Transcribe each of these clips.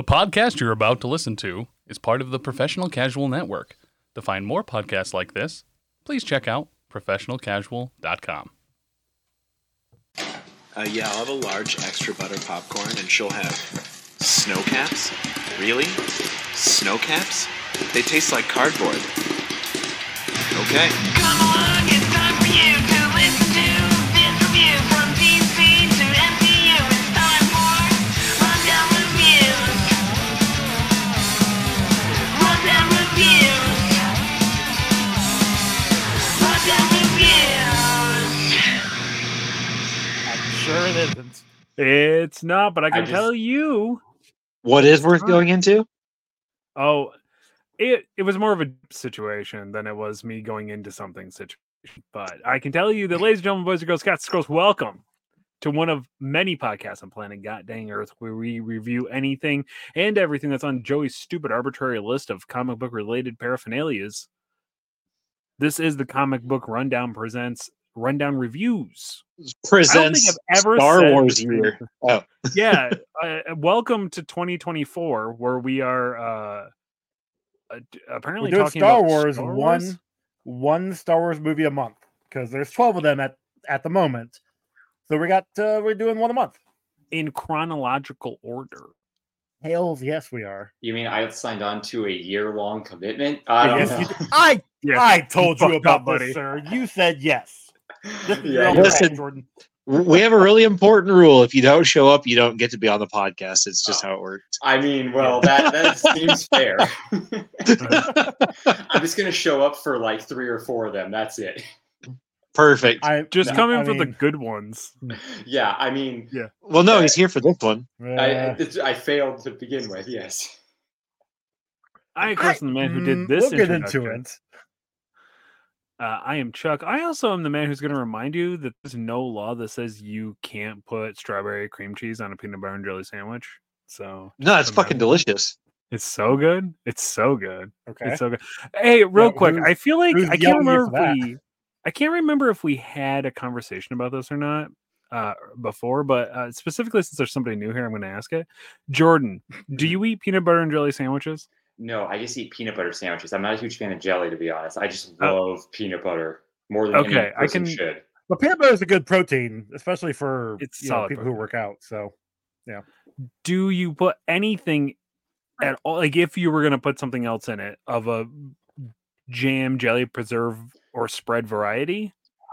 The podcast you're about to listen to is part of the Professional Casual Network. To find more podcasts like this, please check out professionalcasual.com. Uh, yeah, I'll have a large extra butter popcorn, and she'll have snow caps. Really? Snow caps? They taste like cardboard. Okay. Come along, it's time for you to listen to this review it isn't. It's not, but I can just- tell you. What is worth going into? Oh, it it was more of a situation than it was me going into something situation. But I can tell you that, ladies and gentlemen, boys and girls, and girls, welcome to one of many podcasts on planet God dang Earth, where we review anything and everything that's on Joey's stupid arbitrary list of comic book related paraphernalias. This is the comic book rundown presents rundown reviews. Presents I've ever Star said Wars year. Oh, yeah uh, welcome to 2024 where we are uh uh, apparently doing talking Star about Wars Star one Wars? one Star Wars movie a month because there's 12 of them at at the moment. So we got uh, we're doing one a month. in chronological order Hails, yes, we are. you mean I signed on to a year long commitment? I don't Yes, know. I yeah I told you fucked about up, buddy. this, sir. You said yes. This is Yeah, listen. fault, Jordan. we have a really important rule. If you don't show up, you don't get to be on the podcast. It's just how it works. I mean, well, that that seems fair. I'm just gonna show up for like three or four of them. That's it. Perfect. I just no, come in I for the good ones Yeah, I mean, yeah. well, no, he's here for this one. I, uh, it's- I failed to begin with. Yes. i of course am the man who did mm, this We'll get into it. Uh, i am chuck i also am the man who's going to remind you that there's no law that says you can't put strawberry cream cheese on a peanut butter and jelly sandwich so No, it's Remember. fucking delicious. it's so good it's so good Okay. It's so good. Hey, real Yeah, quick, I feel like I can't yelling at you remember if we I can't remember if we had a conversation about this or not uh before, but uh, specifically since there's somebody new here, I'm going to ask it. Jordan, do you eat peanut butter and jelly sandwiches? No, I just eat peanut butter sandwiches. I'm not a huge fan of jelly, to be honest. I just Oh. love peanut butter more than Okay, any I can- should. But peanut butter is a good protein, especially for It's you know, solid people who work out. So yeah. Do you put anything at all like if you were going to put something else in it of a jam, jelly, preserve or spread variety?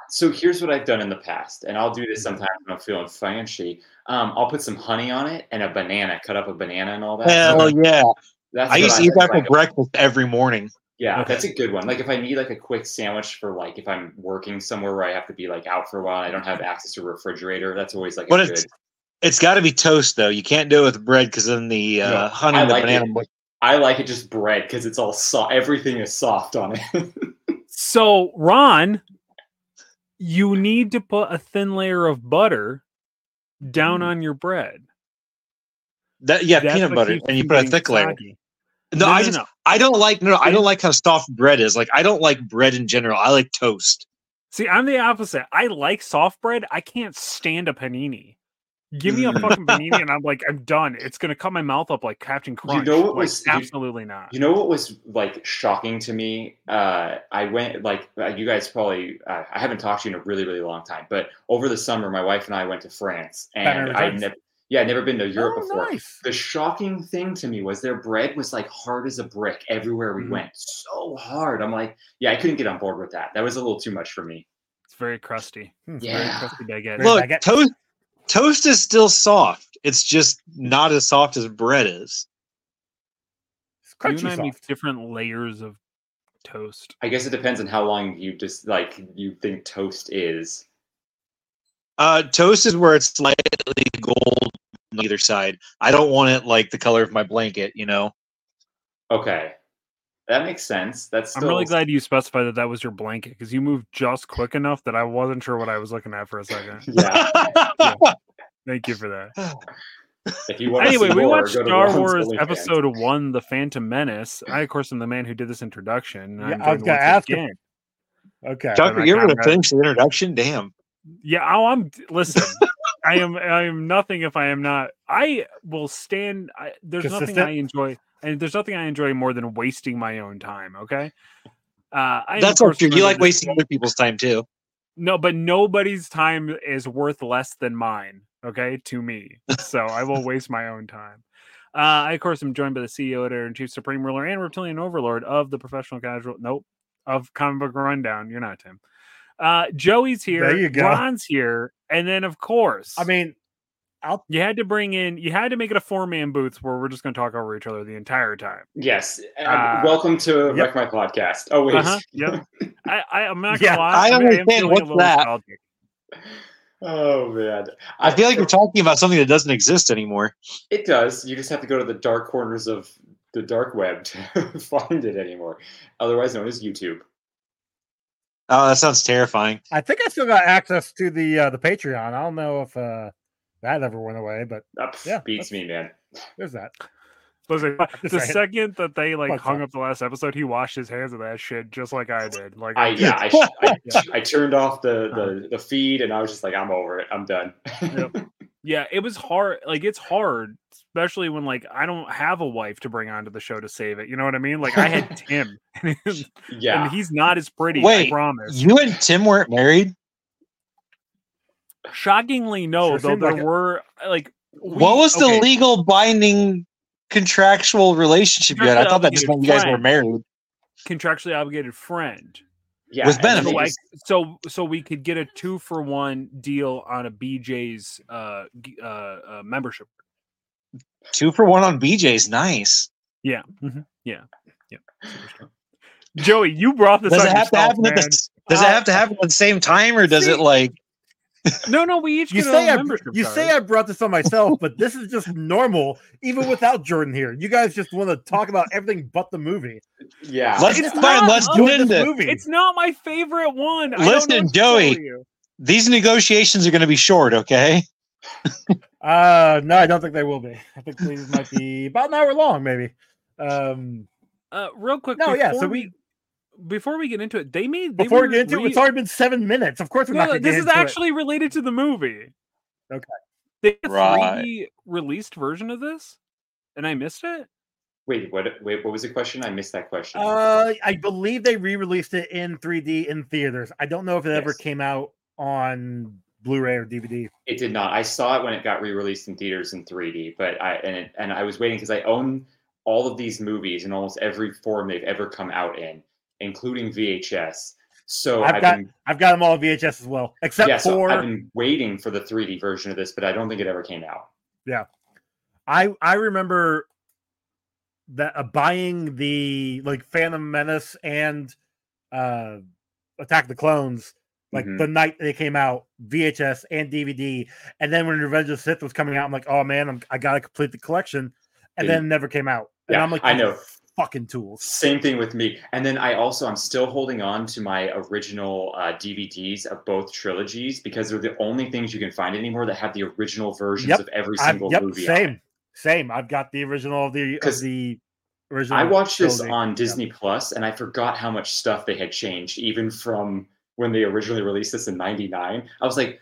So here's what I've done in the past, and I'll do this Mm-hmm. sometimes when I'm feeling fancy. Um, I'll put some honey on it and a banana, cut up a banana and all that. Hell yeah! That's I used to eat that for breakfast every morning. Yeah, Okay. that's a good one. Like if I need like a quick sandwich for like if I'm working somewhere where I have to be like out for a while, and I don't have access to a refrigerator. That's always like But a it's good. it's got to be toast though. You can't do it with bread because then the uh, No, honey I and the like banana. it. I like it just bread because it's all soft. Everything is soft on it. So, Ron, you need to put a thin layer of butter down on your bread. That yeah, That's peanut butter, and you put a getting thick layer. Soggy. No, I just no. I don't like no, I don't like how soft bread is. Like I don't like bread in general. I like toast. See, I'm the opposite. I like soft bread. I can't stand a panini. Give me a Mm. fucking panini, and I'm like, I'm done. It's gonna cut my mouth up like Captain Crunch. You know what Like, was- you- absolutely not. You know what was like shocking to me? Uh, I went like uh, you guys probably. Uh, I haven't talked to you in a really really long time, but over the summer, my wife and I went to France, and I results. never, yeah, I'd never been to Europe Oh, before. nice. The shocking thing to me was their bread was like hard as a brick everywhere we Mhm. went, so hard. I'm like, yeah, I couldn't get on board with that. That was a little too much for me. It's very crusty. Hmm. It's Yeah. very crusty baguette. Very Look, baguette. toast toast is still soft. It's just not as soft as bread is. It's you crunchy and I make soft. different layers of toast. I guess it depends on how long you just like you think toast is. Uh, toast is where it's slightly gold on either side. I don't want it like the color of my blanket. You know. Okay, that makes sense. That's I'm really glad you specified that that was your blanket because you moved just quick enough that I wasn't sure what I was looking at for a second. Yeah. Thank you for that. If you want anyway, we more, watched Star Wars OnlyFans. Episode One: The Phantom Menace. I, of course, am the man who did this introduction. Yeah, I've got was gonna ask if- again. Okay. Tucker, you're gonna comrade. finish the introduction. Damn. Yeah, oh, I'm listen. I am I am nothing if I am not. I will stand. I, there's nothing I enjoy, and there's nothing I enjoy more than wasting my own time. Okay. Uh, I That's course, true. You like wasting other people's time too. No, but nobody's time is worth less than mine. Okay, to me. So I will waste my own time. Uh, I of course am joined by the CEO, editor, and chief supreme ruler and reptilian overlord of the professional casual. Nope, of comic book rundown. You're not Tim. Uh, Joey's here. There you go. Ron's here, and then of course, I mean, you had to bring in. You had to make it a four man booth where we're just going to talk over each other the entire time. Yes. uh, welcome to yep. Wreck My Podcast. Oh, wait. Uh-huh. Yep. I, I, I'm not Yeah, gonna lie. I I'm- understand. feeling a What's that? nostalgic. Oh, man. I feel like you're talking about something that doesn't exist anymore. It does. You just have to go to the dark corners of the dark web to find it anymore. Otherwise known as YouTube. Oh, that sounds terrifying. I think I still got access to the uh, the Patreon. I don't know if uh, that ever went away, but That Yeah, beats me, man. there's that. Listen, Just the saying. second that they like Fuck hung that. up the last episode, he washed his hands of that shit just like I did. Like I yeah, I, sh- I, I turned off the, the the feed and I was just like, I'm over it. I'm done. Yeah, it was hard. Like it's hard, especially when like I don't have a wife to bring onto the show to save it. You know what I mean? Like I had Tim, and yeah. And he's not as pretty. I Wait, promise. You and Tim weren't married. Shockingly, no. Sure though there like it. were like what we- was the legal binding contractual relationship you had? I thought that just meant you guys were married. contractually obligated friend? Yeah. with then So like, so so we could get a two for one deal on a BJ's uh, uh, uh membership. Two for one on BJ's. Nice. Yeah. mhm, Yeah. Yeah. Joey, you brought this Does up it have to yourself, happen at the man. Does it Uh, have to happen at the same time, or does see- it like? No, no, we each You get say a I membership you card. say I brought this on myself, but this is just normal, even without Jordan here. You guys just want to talk about everything but the movie. yeah. Let's It's fine. not- Let's get this into movie. It's not my favorite one. I don't know Listen, what to tell Joey. these negotiations are going to be short. Okay. Uh no, I don't think they will be. I think these might be about an hour long, maybe. Um Uh, real quick. No, yeah, before so we before we get into it, they made they before were we get into it, it's already been seven minutes. Of course we're No, not no, gonna get this is into it. actually related to the movie. Okay. They have a Right. 3D released version of this, and I missed it. Wait, what? Wait, what was the question? I missed that question. Uh, I believe they re-released it in 3D in theaters. I don't know if it ever came out on Blu-ray or DVD. It did not. I saw it when it got re-released in theaters in 3D, but I and it, and I was waiting because I own all of these movies in almost every form they've ever come out in, including VHS. So I've I've, got- been I've got them all VHS as well, except yeah, so for I've been waiting for the 3D version of this, but I don't think it ever came out. Yeah, I I remember that uh, buying the like Phantom Menace and uh Attack the Clones like Mhm. the night they came out, VHS and DVD, and then when Revenge of the Sith was coming out, I'm like, oh man, I'm, I gotta complete the collection, and Didn't- then it never came out. And Yeah, I'm like, I know. Fucking tools. Same thing with me. And then I also I'm still holding on to my original uh, DVDs of both trilogies because they're the only things you can find anymore that have the original versions Yep. of every single yep, movie. on it. same, same. I've got the original of the of the original. I watched this on. Disney Plus, and I forgot how much stuff they had changed, even from when they originally released this in '99. I was like,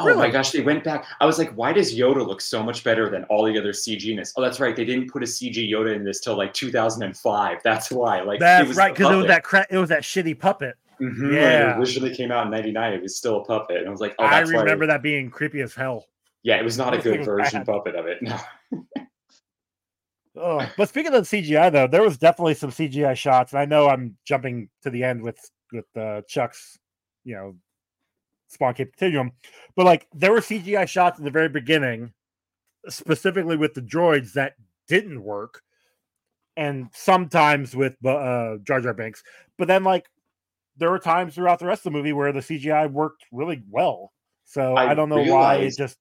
"Oh my gosh!" They went back. I was like, "Why does Yoda look so much better than all the other CG in this?" Oh, that's right. They didn't put a CG Yoda in this till like 2005. That's why. Like, That's it was right, because it was that cra- it was that shitty puppet. Mhm, when Yeah. it originally came out in '99. It was still a puppet, and I was like, "Oh, I that's why." remember that being creepy as hell. Yeah, it was not a good version bad. puppet of it. No. Oh, but speaking of CGI though, there was definitely some CGI shots. And I know I'm jumping to the end with with uh, Chuck's, you know, Spawn Cape Continuum, but like there were CGI shots in the very beginning, specifically with the droids that didn't work, and sometimes with uh, Jar Jar Binks. But then like there were times throughout the rest of the movie where the CGI worked really well. So I, I don't know why it just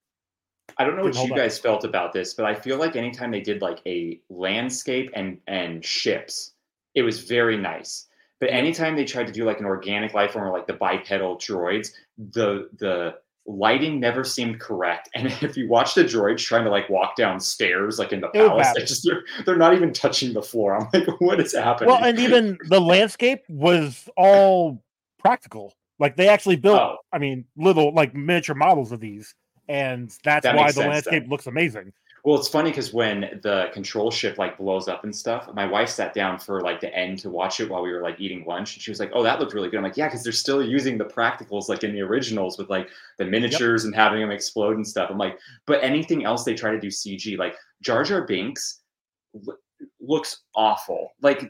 I don't know what you guys felt about this, but I feel like anytime they did like a landscape and and ships, it was very nice. But anytime they tried to do like an organic life form or like the bipedal droids, the the lighting never seemed correct. And if you watch the droids trying to like walk down stairs, like in the It palace, they just they're, they're not even touching the floor. I'm like, what is happening? well, and even the landscape was all practical. Like they actually built, Oh. I mean, little like miniature models of these and that's That why the sense, landscape looks amazing. Well, it's funny because when the control ship like blows up and stuff, my wife sat down for like the end to watch it while we were like eating lunch, and she was like, "Oh, that looked really good." I'm like, "Yeah," because they're still using the practicals like in the originals with like the miniatures and having them explode and stuff. I'm like, but anything else they try to do CG, like Jar Jar Binks, lo- looks awful. Like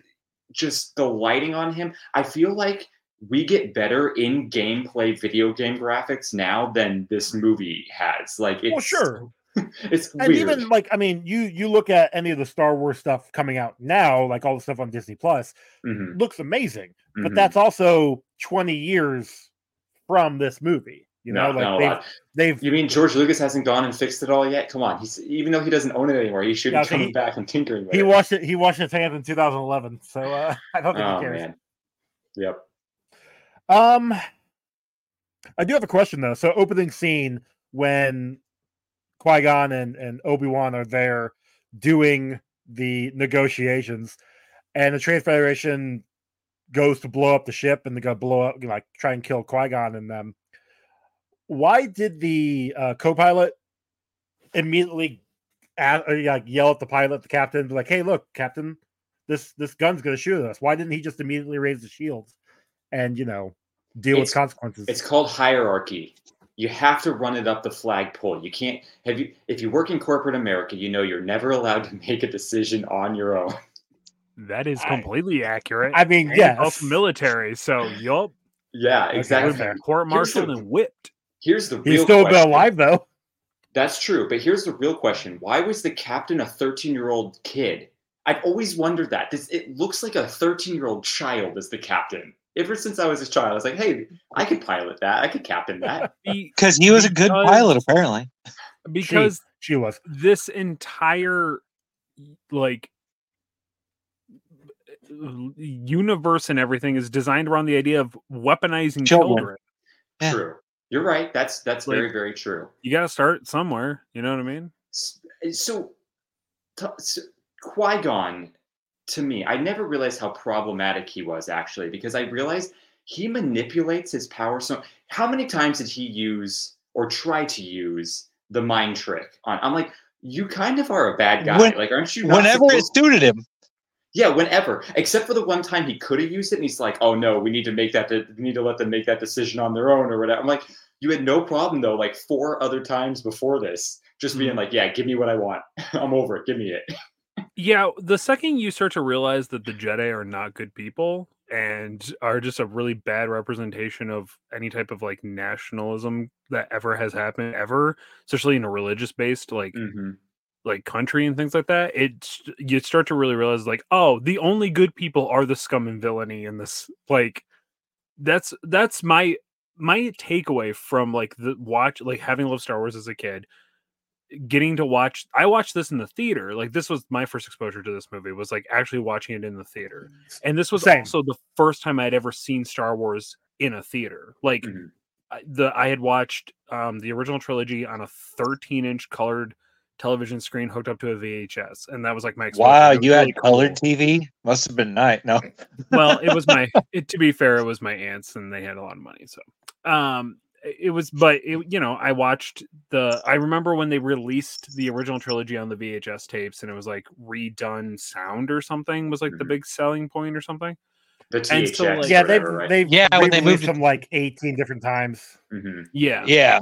just the lighting on him. I feel like we get better in gameplay video game graphics now than this movie has. Like, it's Well, sure. it's And weird. even like, I mean, you you look at any of the Star Wars stuff coming out now, like all the stuff on Disney Plus, Mhm, looks amazing. But mhm. that's also 20 years from this movie. You know, No, like they've, they've You mean George Lucas hasn't gone and fixed it all yet? Come on, he's even though he doesn't own it anymore, he should be Yeah, coming he- back and tinkering with he it. washed it. He washed his hands in 2011. So uh, I don't think oh he cares. man, yep. Um, I do have a question though. So opening scene when Qui Gon and and Obi Wan are there doing the negotiations, and the Trade Federation goes to blow up the ship, and they go blow up, like try and kill Qui Gon and them. Why did the uh, co-pilot immediately a uh, like yell at the pilot, the captain, like, "Hey, look, Captain, this this gun's gonna shoot us." Why didn't he just immediately raise the shields and you know deal It's- with consequences? It's called hierarchy. You have to run it up the flagpole. You can't have you if you work in corporate America, you know you're never allowed to make a decision on your own. That is I- completely accurate. I mean, And yes. military. So, yup, Yeah, exactly. fair. court Here's the- martialed and whipped. Here's the real He's still question. been alive though. That's true, but here's the real question: Why was the captain a 13-year-old kid? I've always wondered that. This it looks like a 13-year-old child is the captain. Ever since I was a child, I was like, "Hey, I could pilot that. I could captain that." Because he was a good Because- pilot, apparently. because She was. this entire like universe and everything is designed around the idea of weaponizing Children. children. Yeah. True. You're right. That's that's Like- very very true. You got to start somewhere. You know what I mean? So, t- so Qui Gon, to me, I never realized how problematic he was actually because I realized he manipulates his power. So, how many times did he use or try to use the mind trick on? I'm like, you kind of are a bad guy. When- like, aren't you? not Whenever it suited him. yeah, whenever, except for the one time he could have used it, and he's like, "Oh no, we need to make that. We need to let them make that decision on their own or whatever." I'm like, you had no problem though, like four other times before this, just being mm-hmm. like, "Yeah, give me what I want. I'm over it. Give me it." Yeah, the second you start to realize that the Jedi are not good people and are just a really bad representation of any type of like nationalism that ever has happened ever, especially in a religious based like Mm-hmm. like country and things like that, it's you start to really realize like, oh, the only good people are the scum and villainy in this. Like, that's that's my my takeaway from like the watch like having loved Star Wars as a kid, getting to watch. I watched this in the theater. Like this was my first exposure to this movie. Was like actually watching it in the theater, and this was Same. also the first time I'd ever seen Star Wars in a theater. Like Mhm. I- the I had watched um the original trilogy on a 13 inch colored television screen hooked up to a VHS, and that was like my exposure. Wow, you had really colored cool. TV? Must have been night No. Well, it was my. It, to be fair, it was my aunts, and they had a lot of money, so um, it was. But it, you know, I watched the. I remember when they released the original trilogy on the VHS tapes, and it was like redone sound or something was like the Mhm. big selling point or something. The And THX. so, like- or Yeah, they've right? they've Yeah, when they moved it- them like 18 different times. hmm Yeah, Yeah.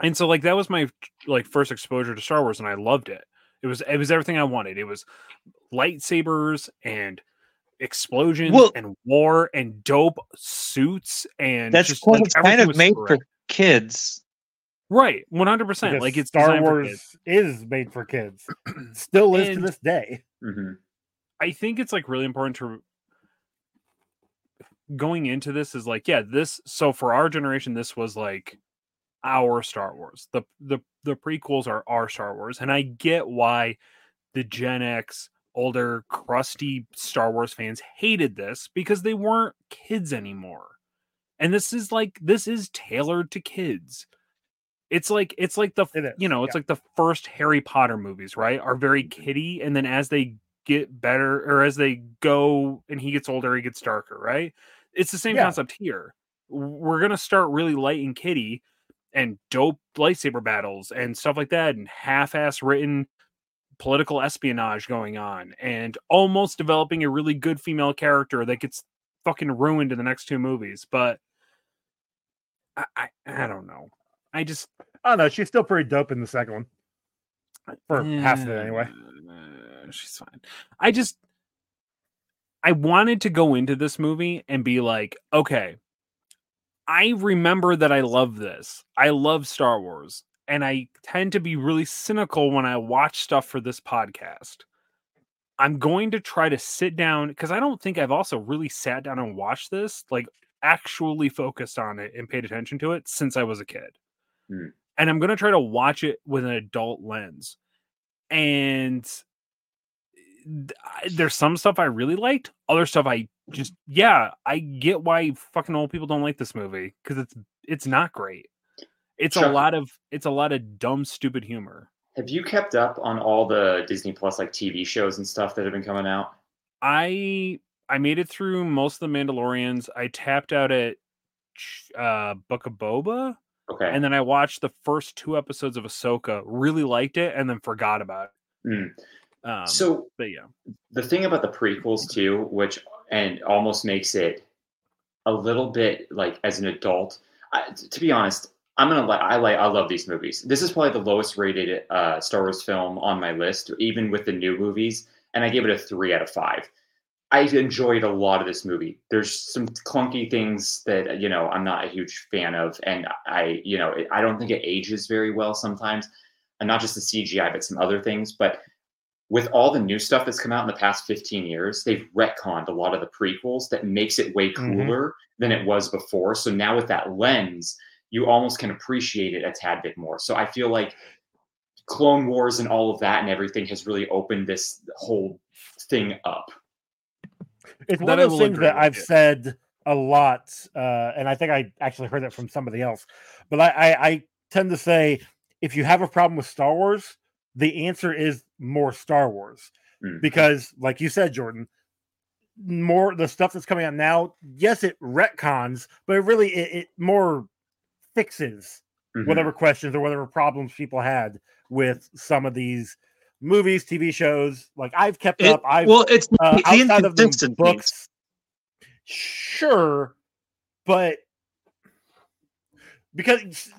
and so like that was my like first exposure to Star Wars, and I loved it. It was it was everything I wanted. It was lightsabers and explosions Well- and war and dope suits and That's just, what like, it's kind of made correct. for kids. right, one hundred percent. Like it's Star Wars is made for kids. Still is to this day. hmm I think it's like really important to going into this is like yeah this so for our generation this was like our Star Wars the the the prequels are our Star Wars and I get why the Gen X older crusty Star Wars fans hated this because they weren't kids anymore. And this is like this is tailored to kids. It's like it's like the It you know it's yeah. like the first harry potter movies right are very mm-hmm. kiddie and then as they get better or as they go and he gets older he gets darker right? It's the same Yeah. concept here. We're gonna start really light and kiddie and dope lightsaber battles and stuff like that, and half-ass written political espionage going on, and almost developing a really good female character that gets fucking ruined in the next two movies. But I, I, I don't know. I just I don't know. She's still pretty dope in the second one. For half of it, anyway. Uh, she's fine. I just I wanted to go into this movie and be like, okay, I remember that I love this. I love Star Wars. And I tend to be really cynical when I watch stuff for this podcast. I'm going to try to sit down because I don't think I've also really sat down and watched this, like actually focused on it and paid attention to it since I was a kid. Hmm. And I'm going to try to watch it with an adult lens. And th- there's some stuff I really liked, other stuff I just yeah, I get why fucking old people don't like this movie because it's it's not great. It's a lot of it's a lot of dumb stupid humor. Have you kept up on all the Disney Plus like TV shows and stuff that have been coming out? I I made it through most of the Mandalorians. I tapped out at uh Book of Boba, Okay. and then I watched the first two episodes of Ahsoka. Really liked it, and then forgot about Mm. it. Um, so but yeah, the thing about the prequels too, which and almost makes it a little bit like as an adult. I, to be honest, I'm gonna like I like I love these movies. This is probably the lowest rated uh, Star Wars film on my list, even with the new movies, and I give it a three out of five. I enjoyed a lot of this movie. There's some clunky things that you know I'm not a huge fan of, and I you know I don't think it ages very well sometimes, and not just the CGI, but some other things. But with all the new stuff that's come out in the past 15 years, they've retconned a lot of the prequels that makes it way Mhm. cooler than it was before. So now with that lens, you almost can appreciate it a tad bit more. So I feel like Clone Wars and all of that and everything has really opened this whole thing up. It's one That of those things that I've you. said a lot, uh, and I think I actually heard that from somebody else. But I, I, I tend to say if you have a problem with Star Wars, the answer is more Star Wars Mm. because, like you said, Jordan, more the stuff that's coming out now. Yes, it retcons, but it really it, it more fixes Mhm. whatever questions or whatever problems people had with some of these movies, TV shows. Like I've kept It- up. I've well, it's uh, the outside of the books. Sure, but because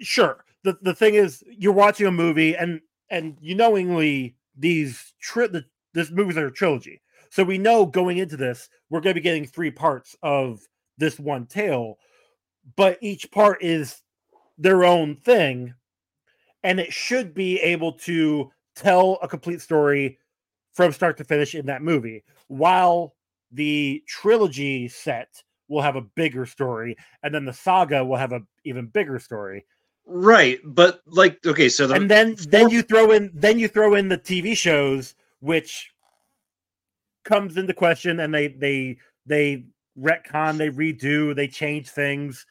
sure, the the thing is, you're watching a movie and and you knowingly these tri- the, this movies are a trilogy, so we know going into this we're going to be getting three parts of this one tale, but each part is their own thing, and it should be able to tell a complete story from start to finish in that movie while the trilogy set will have a bigger story and then the saga will have a even bigger story. Right, but like okay, so the and then then you throw in then you throw in the tv shows which comes into question and they they they retcon they redo they change things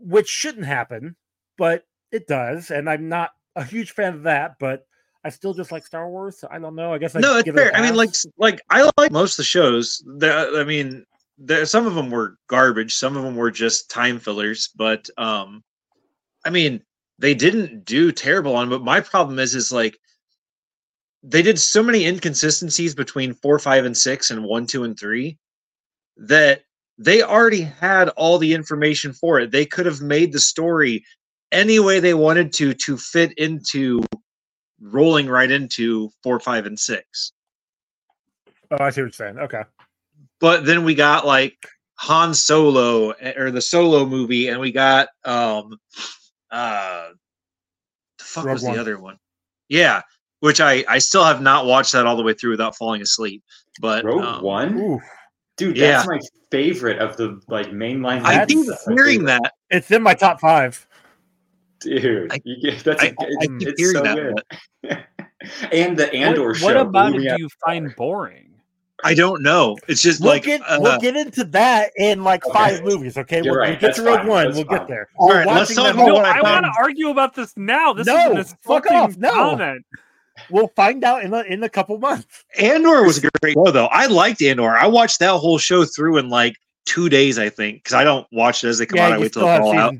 which shouldn't happen but it does and i'm not a huge fan of that but i still just like star wars so i don't know i guess I'd no, it's give it fair. I mean, like like I like most of the shows. There, I mean, there some of them were garbage. Some of them were just time fillers. But um, I mean, they didn't do terrible on. But my problem is, is like they did so many inconsistencies between four, five, and six, and one, two, and three that they already had all the information for it. They could have made the story any way they wanted to to fit into rolling right into four, five, and six. oh i see what you're saying okay But then we got like Han Solo eh, or the Solo movie, and we got um uh the fuck Rogue was One. the other one? Yeah, which I I still have not watched that all the way through without falling asleep. But Rogue um, One, Ooh, dude, Yeah. that's my favorite of the like mainline. I That's keep movies. That's my hearing that. it's in my top five dude. I- you that's I, a- I it's, it's so that. good. and the Andor what, show. what about it do you find boring? I don't know. It's just we'll like get uh, we'll get into that in like Okay. five movies okay You're we'll, right, get to rogue fine, one that's we'll fine. get there All let's talk about No, all what the I I want to argue about this now. This No, is this fuck fucking off, no. comment. We'll find out in a, in a couple months Andor was a great show though. I liked Andor. I watched that whole show through in like two days, I think, because I don't watch it as they come out. I you wait till still it's have all out.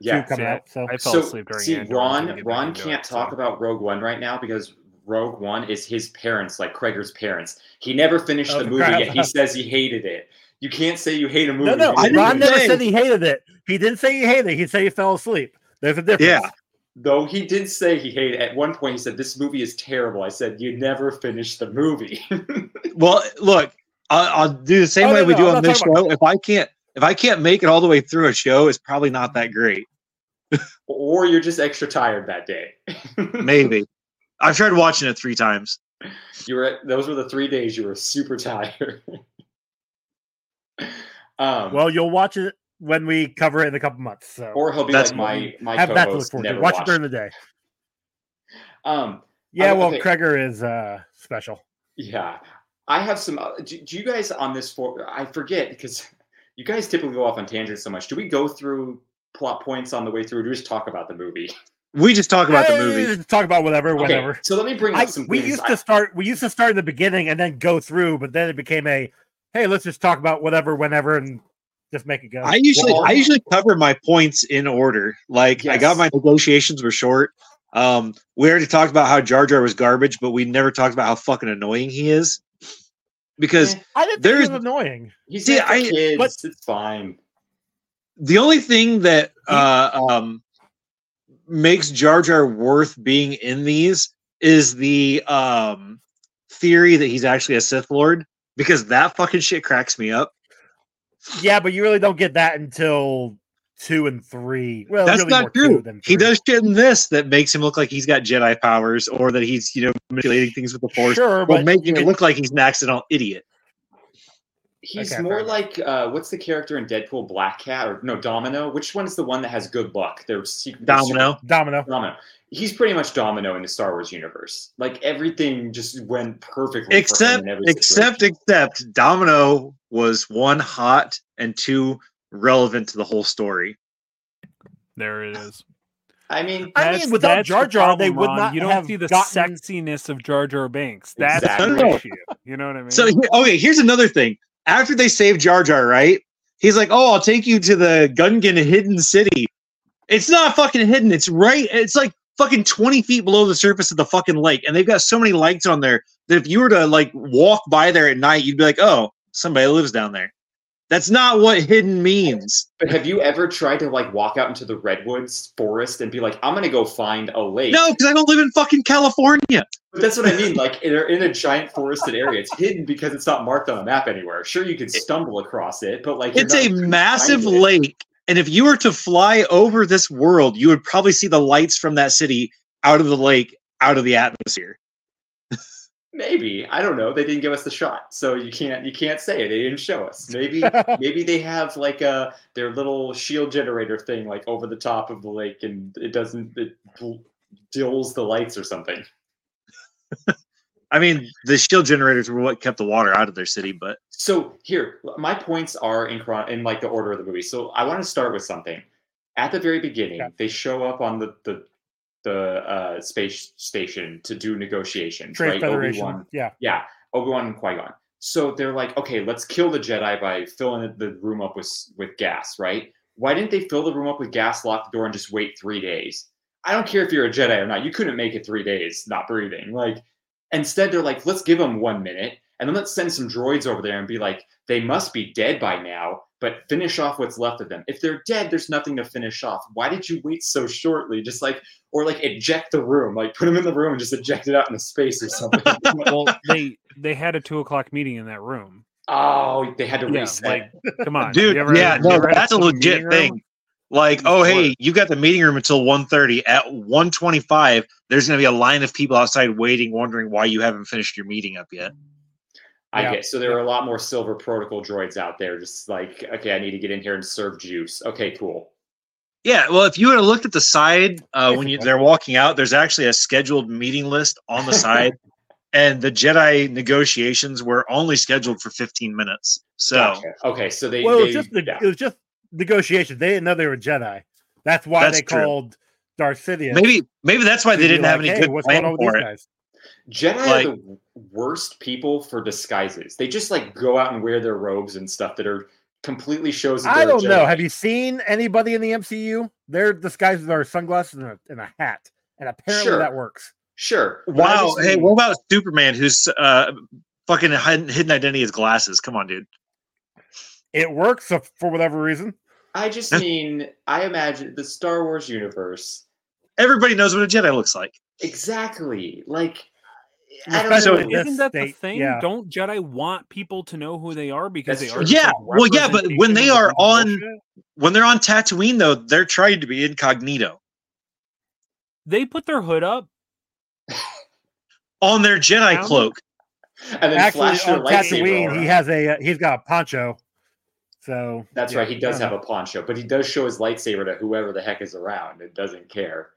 Yeah, two coming see, out. So I fell so asleep during see, Andor and Ron didn't get back Ron into can't it, talk so- about Rogue One right now because Rogue One is his parents, like Kreger's parents. He never finished Oh, the movie crap. yet. He says he hated it. You can't say you hate a movie. no, no, I didn't didn't Ron never say- said he hated it. He didn't say he hated it. He said he fell asleep. There's a difference. Yeah. Though he did say he hated at one point he said this movie is terrible. I said you never finished the movie. Well, look, I'll, I'll do the same Oh, way no, we no, do I'm on this talking show. If I can't, if I can't make it all the way through a show, it's probably not that great. or you're just extra tired that day. Maybe. I've tried watching it three times. you were those were the three days you were super tired. um Well, you'll watch it when we cover it in a couple months. So or he'll be That's like my my have that to look co-host forward to. never Watch it during the day. Um Yeah, Okay, well, okay. Kreger is uh special. Yeah, I have some. uh, Do, do you guys on this for? I forget because you guys typically go off on tangents so much. Do we go through plot points on the way through? Or do we just talk about the movie? We just talk about the Eh, movie. Talk about whatever, Okay, whatever. so let me bring up I, some we things. used I- to start. We used to start in the beginning and then go through, but then it became a, hey, let's just talk about whatever, whenever, and just make it go. I usually Well- I usually cover my points in order. Like I got my negotiations were short. Um, we already talked about how Jar Jar was garbage, but we never talked about how fucking annoying he is. Because I didn't think there's- it was annoying. he's See, not for I- kids. but- it's fine. the only thing that uh, um, makes Jar Jar worth being in these is the um, theory that he's actually a Sith Lord, because that fucking shit cracks me up. Yeah, but you really don't get that until two and three. Well, That's really not true. He does shit in this that makes him look like he's got Jedi powers, or that he's you know manipulating things with the Force, Sure, but but making it look like he's an accidental idiot. He's Okay, more like uh, what's the character in Deadpool? Black Cat or no Domino? Which one is the one that has good luck? They're secret. Domino. Domino. Domino. He's pretty much Domino in the Star Wars universe. Like everything just went perfectly. for him Except, in except, situation. except, Domino was one hot and two relevant to the whole story. There it is. I mean, I mean, That's- without that's Jar the Jar, they would Ron. not You don't have see the gotten- sexiness of Jar Jar Binks. That's Exactly. the issue. You know what I mean? So okay, here's another thing. After they save Jar Jar, right? He's like, "Oh, I'll take you to the Gungan hidden city." It's not fucking hidden. It's right. It's like fucking twenty feet below the surface of the fucking lake, and they've got so many lights on there that if you were to like walk by there at night, you'd be like, "Oh, somebody lives down there." That's not what hidden means. but have you ever tried to like walk out into the redwoods forest and be like, I'm gonna go find a lake? No, because I don't live in fucking California. But that's what I mean. Like they're in a giant forested area. It's hidden because it's not marked on a map anywhere. Sure, you could stumble across it, but like It's a massive lake, and if you were to fly over this world, you would probably see the lights from that city out of the lake, out of the atmosphere. Maybe I don't know. They didn't give us the shot, so you can't you can't say it. They didn't show us. Maybe maybe they have like a their little shield generator thing like over the top of the lake, and it doesn't it bl- dills the lights or something. I mean, the shield generators were what kept the water out of their city, but So here, my points are in chron- in like the order of the movie. So I want to start with something. At the very beginning, Yeah. they show up on the the the uh, space station to do negotiations, Trade right? Federation. Obi-Wan, Yeah. yeah, Obi Wan and Qui Gon. So they're like, okay, let's kill the Jedi by filling the room up with with gas, right? Why didn't they fill the room up with gas, lock the door, and just wait three days? I don't care if you're a Jedi or not. You couldn't make it three days not breathing. Like, instead, they're like, let's give them one minute, and then let's send some droids over there and be like, they must be dead by now, but finish off what's left of them. If they're dead, there's nothing to finish off. Why did you wait so shortly? Just like, or like eject the room, like put them in the room and just eject it out into space or something. well, they they had a two o'clock meeting in that room. oh, they had to Yeah, reset. like come on, dude, ever- yeah, no, that's a legit thing. room? Thing. Like, oh hey, you got the meeting room until 1.30. At 1.25, there's gonna be a line of people outside waiting, wondering why you haven't finished your meeting up yet. I Yeah. get so there are a lot more silver protocol droids out there, just like, okay, I need to get in here and serve juice. Okay, cool. Yeah, well, if you would have looked at the side uh, when you, they're walking out, there's actually a scheduled meeting list on the side, and the Jedi negotiations were only scheduled for 15 minutes. So Gotcha. Okay, so they, Well, it was just the, yeah. it was just negotiations. They didn't know they were Jedi. That's why That's they true. called Darth Sidious. maybe maybe that's why they didn't have any "Hey, good what's going plan on with for these it. guys? Jedi Like- are the worst people for disguises. They just like go out and wear their robes and stuff that are completely shows. I don't know. Have you seen anybody in the MCU? They're disguised with sunglasses and a, and a hat, and apparently Sure. that works. Sure. but Wow. Hey, mean- what about Superman, who's uh fucking hidden, hidden identity is glasses? Come on, dude. It works for whatever reason. I just mean, I imagine the Star Wars universe. Everybody knows what a Jedi looks like. Exactly. Like, I don't Especially know. in this Isn't that the thing? yeah. Don't Jedi want people to know who they are because That's they are? Yeah, well, yeah, but when they are on- bullshit? When they're on Tatooine, though, they're trying to be incognito they put their hood up. on their Jedi cloak. and then Actually, flash their on Tatooine, he has a uh, he's got a poncho. So That's yeah, right. He does I have don't a poncho, but he does show his lightsaber to whoever the heck is around. It doesn't care.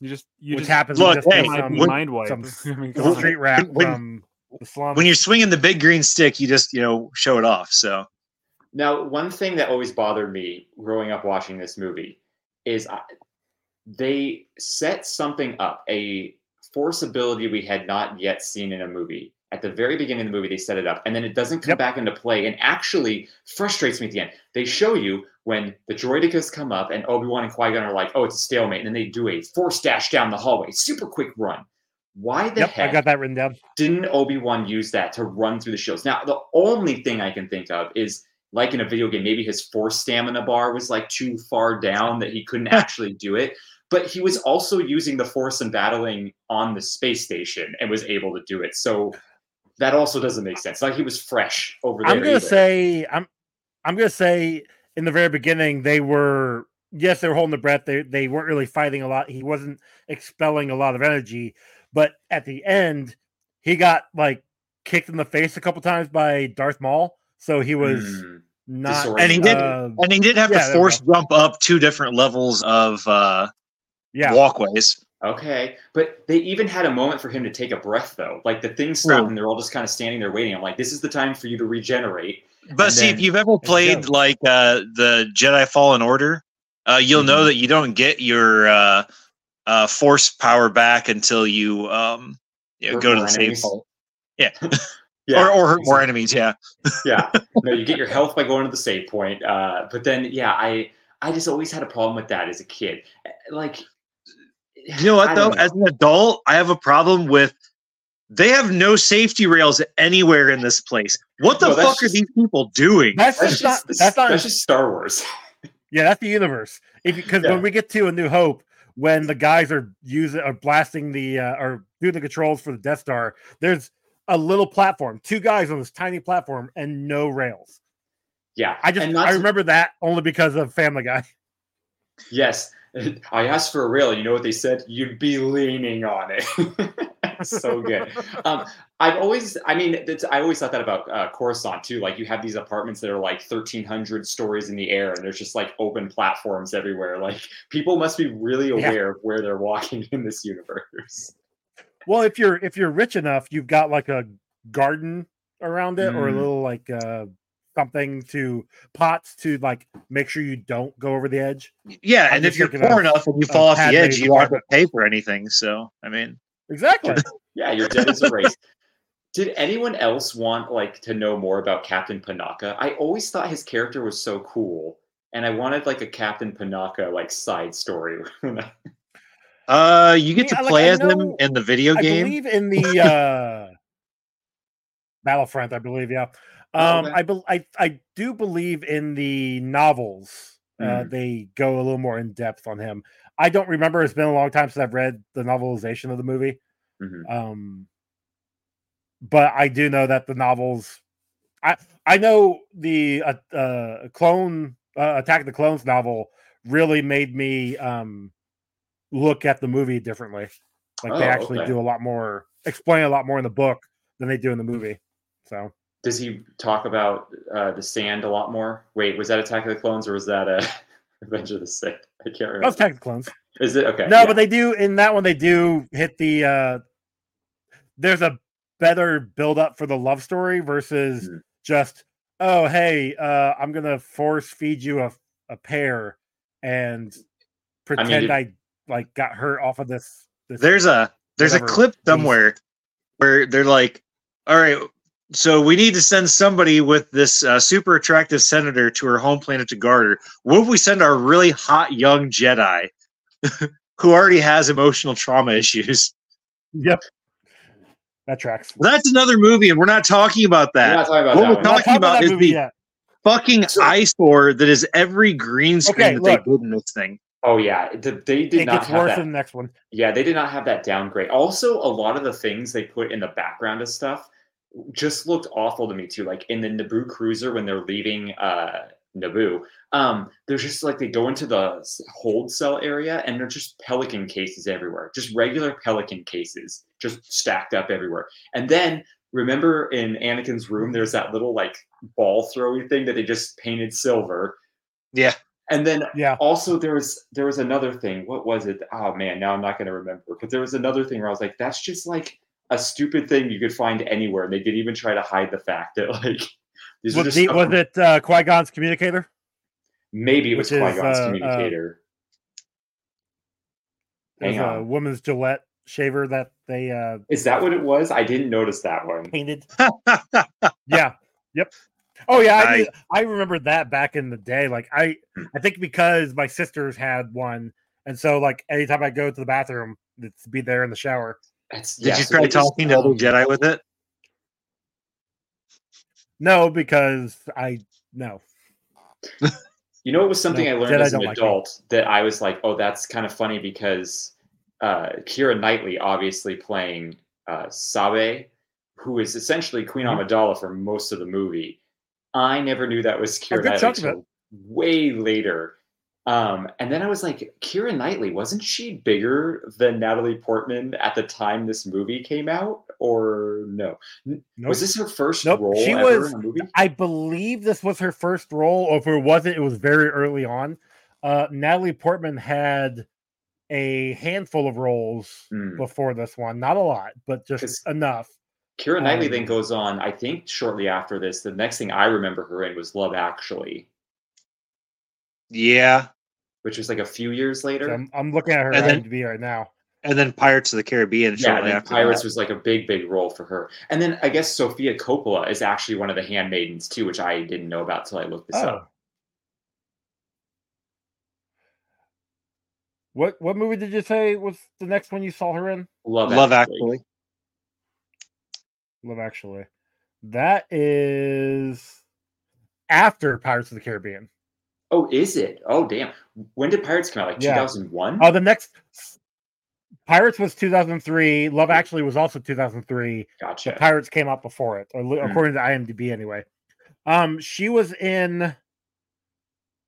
You just know. you which just happens Look, to just hey, be some, when- mind wipe. some I mean, come on. street rat when- from the slum. When you're swinging the big green stick, you just you know show it off. So Now, one thing that always bothered me growing up watching this movie is I, they set something up, a force ability we had not yet seen in a movie. At the very beginning of the movie, they set it up, and then it doesn't come Yep. back into play, and actually frustrates me at the end. They show you when the droidekas come up, and Obi Wan and Qui Gon are like, "Oh, it's a stalemate," and then they do a force dash down the hallway, super quick run. Why the Yep, heck I got that written down. didn't Obi-Wan use that to run through the shields? Now, the only thing I can think of is like in a video game, maybe his force stamina bar was like too far down that he couldn't actually do it. But he was also using the force and battling on the space station and was able to do it. So that also doesn't make sense. Like he was fresh over there. I'm gonna either. say I'm I'm gonna say in the very beginning they were yes they were holding their breath they they weren't really fighting a lot he wasn't expelling a lot of energy but at the end he got like kicked in the face a couple times by Darth Maul so he was Hmm. not And he did- uh, and he did have Yeah, to force jump up two different levels of uh yeah walkways. Okay, but they even had a moment for him to take a breath, though. Like the thing stopped, True. and they're all just kind of standing there waiting. I'm like, this is the time for you to regenerate. But And see, then- if you've ever played go. like uh, the Jedi Fallen Order, uh, you'll know Mhm. that you don't get your uh, uh, force power back until you, um, you know, go to more the save enemies. point. Yeah. Yeah, or, or hurt more enemies. Yeah. yeah. No, you get your health by going to the save point. Uh, but then, yeah, I I just always had a problem with that as a kid. Eh, Like, You know what though? know. As an adult, I have a problem with. They have no safety rails anywhere in this place. What the Well, that's fuck are these people doing? that's, that's just just not that's not that's just Star Wars. yeah that's the universe because Yeah. when we get to a new hope when the guys are using or blasting the uh, or doing the controls for the Death Star there's a little platform two guys on this tiny platform and no rails Yeah, I just and not I to- remember that only because of Family Guy. Yes, I asked for a rail. You know what they said? You'd be leaning on it. so good. Um, I've always, I mean, I always thought that about uh, Coruscant too. Like you have these apartments that are like 1,300 stories in the air, and there's just like open platforms everywhere. Like people must be really Yeah. aware of where they're walking in this universe. Well, if you're if you're rich enough, you've got like a garden around it or a Mm. little like uh something to pots to like make sure you don't go over the edge. Yeah, I'm and if you're poor enough and you fall off the edge, you don't have to pay for anything. So, I mean, Exactly. Yeah, you're dead as a race. Did anyone else want like to know more about Captain Panaka? I always thought his character was so cool, and I wanted like a Captain Panaka like side story. uh, you get Yeah, to like, play I as them know- in the video I game. believe in the uh Battlefront, I believe, yeah. Oh, Um okay. I, bel I I do believe in the novels uh Mm. they go a little more in depth on him. I don't remember it's been a long time since I've read the novelization of the movie. Mhm. Um, but I do know that the novels, I I know the uh, uh, clone uh, Attack of the Clones novel really made me um look at the movie differently. Like they Oh, actually okay. do a lot more, explain a lot more in the book than they do in the movie. So Does he talk about uh, the sand a lot more? Wait, was that Attack of the Clones or was that uh, Revenge of the Sith? I can't that was remember. Attack of the Clones. Is it okay? No, yeah. but they do in that one. They do hit the. uh There's a better build up for the love story versus Mhm. just oh hey uh I'm gonna force feed you a a pear and pretend did- I like got hurt off of this. this There's a there's a whatever clip piece. somewhere where they're like, "All right, So we need to send somebody with this uh, super attractive senator to her home planet to guard her. What if we send our really hot young Jedi who already has emotional trauma issues? Yep. That tracks. That's another movie, and we're not talking about We're that. not talking about What that we're one. Talking talking about that is movie the yet. fucking eyesore that is every green screen Okay, that look. they did in this thing. Oh yeah, the, they did It not gets have worse that. in the next one. Yeah, they did not have that downgrade. Also, a lot of the things they put in the background of stuff just looked awful to me too. Like in the Naboo cruiser when they're leaving uh Naboo, um, there's just like they go into the hold cell area and they're just pelican cases everywhere, just regular pelican cases, just stacked up everywhere. And then remember in Anakin's room, there's that little like ball throwy thing that they just painted silver. Yeah. And then Yeah. also there was there was another thing what was it oh man now i'm not going to remember but there was another thing where i was like that's just like a stupid thing you could find anywhere and they didn't even try to hide the fact that like these are Was, just the, was from- it uh, Qui Gon's communicator? maybe it was which qui-gon's uh, uh, communicator There's Hang a woman's Gillette shaver that they uh, is that what it was i didn't notice that one painted. yeah. Yep. Oh yeah, I, Nice. knew- I remember that back in the day. Like I, I think because my sisters had one, and so like anytime I go to the bathroom, it's be there in the shower. That's Did yeah, you so try they just- talking to other um, Jedi with it? No, because I no. You know, it was something No, I learned Jedi as an don't like adult that I was like, oh, that's kind of funny because uh, Keira Knightley, obviously playing uh, Sabe, who is essentially Queen Mhm. Amidala for most of the movie. I never knew that was Keira good Knightley chunk of it. till way later. Um, and then I was like, Keira Knightley, wasn't she bigger than Natalie Portman at the time this movie came out? Or no? Nope. Was this her first Nope, role she ever was- in a movie? I believe this was her first role, or if it wasn't, it was very early on. Uh, Natalie Portman had a handful of roles Hmm. before this one, not a lot, but just enough. Keira Knightley then Um, goes on, I think shortly after this, the next thing I remember her in was Love Actually, Yeah. Which was like a few years later. So I'm, I'm looking at her And then- IMDb right now. And then Pirates of the Caribbean yeah, and after Pirates that. was like a big, big role for her. And then I guess Sofia Coppola is actually one of the handmaidens too, which I didn't know about till I looked this Oh. up. What what movie did you say was the next one you saw her in? Love, Love Actually. Actually. Love Actually. That is after Pirates of the Caribbean. Oh, is it? Oh, damn. When did Pirates come out? Like Yeah. 2001? Oh, the next Pirates was 2003. Love Actually was also 2003. but gotcha. Pirates came out before it, or Hmm. according to IMDb anyway. Um, she was in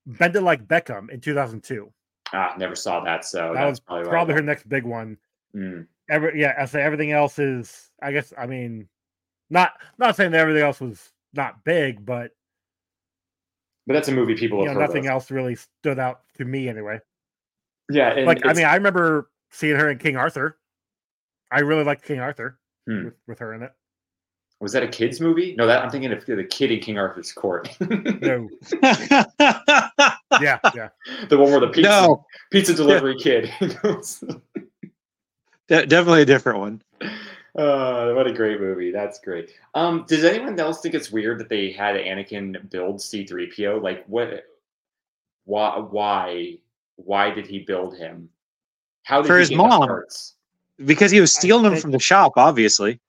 Bend It Like Beckham in 2002. Ah, never saw that, so that that's was probably, probably her next big one. Mm. Every yeah, I say everything else is. I guess I mean, not not saying that everything else was not big, but But that's a movie people you know, heard nothing of. else really stood out to me anyway. Yeah, and like I mean, I remember seeing her in King Arthur. I really liked King Arthur Hmm. with, with her in it. was that a kids movie? No, that I'm thinking of the kid in King Arthur's Court. No, yeah, yeah. the one where the pizza no, pizza delivery kid de- definitely a different one. Uh, what a great movie. That's great. Um, does anyone else think it's weird that they had Anakin build C3PO? Like what why why why did he build him? How did For he his mom. parts? Because he was stealing them from the shop, obviously.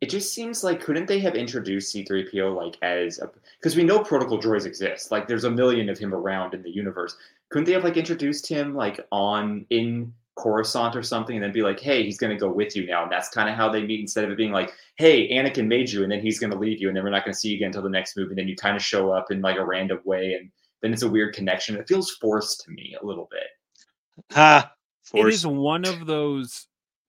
It just seems like couldn't they have introduced C3PO like as a because we know protocol droids exist. Like there's a million of him around in the universe. Couldn't they have like introduced him like on in Coruscant or something and then be like, hey, he's gonna go with you now. And that's kind of how they meet instead of it being like, hey, Anakin made you and then he's gonna leave you and then we're not gonna see you again until the next movie. And then you kind of show up in like a random way and then it's a weird connection. It feels forced to me a little bit. Ha. It Force. is one of those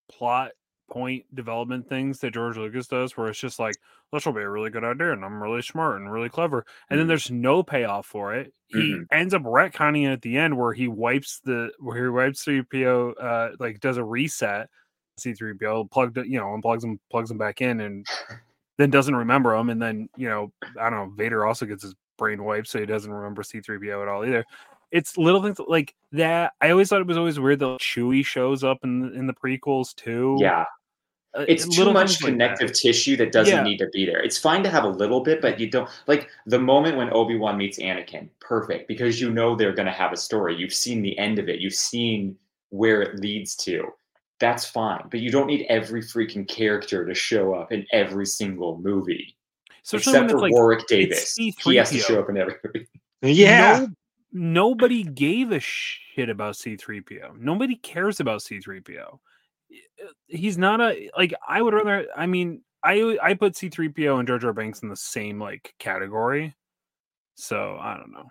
plot point development things that George Lucas does where it's just like, this will be a really good idea and I'm really smart and really clever. And then Mhm. there's no payoff for it. He Mhm. ends up retconning it at the end where he wipes the where he wipes C3PO uh like does a reset C3PO plugged you know, unplugs him, plugs him back in and then doesn't remember him. And then, you know, I don't know, Vader also gets his brain wiped, so he doesn't remember C3PO at all either it's little things like that. I always thought it was always weird that Chewie shows up in in the prequels too. Yeah. Uh, it's too much things like connective tissue that doesn't Yeah. need to be there. It's fine to have a little bit, but you don't like the moment when Obi Wan meets Anakin. Perfect, because you know they're going to have a story. You've seen the end of it. You've seen where it leads to. That's fine, but you don't need every freaking character to show up in every single movie, Especially when except for like Warwick Davis. He has to show up in every movie. Yeah. no- nobody gave a shit about C3PO. Nobody cares about C3PO. He's not a like I would rather I mean I I put C3PO and Jar Jar Binks in the same like category. So I don't know.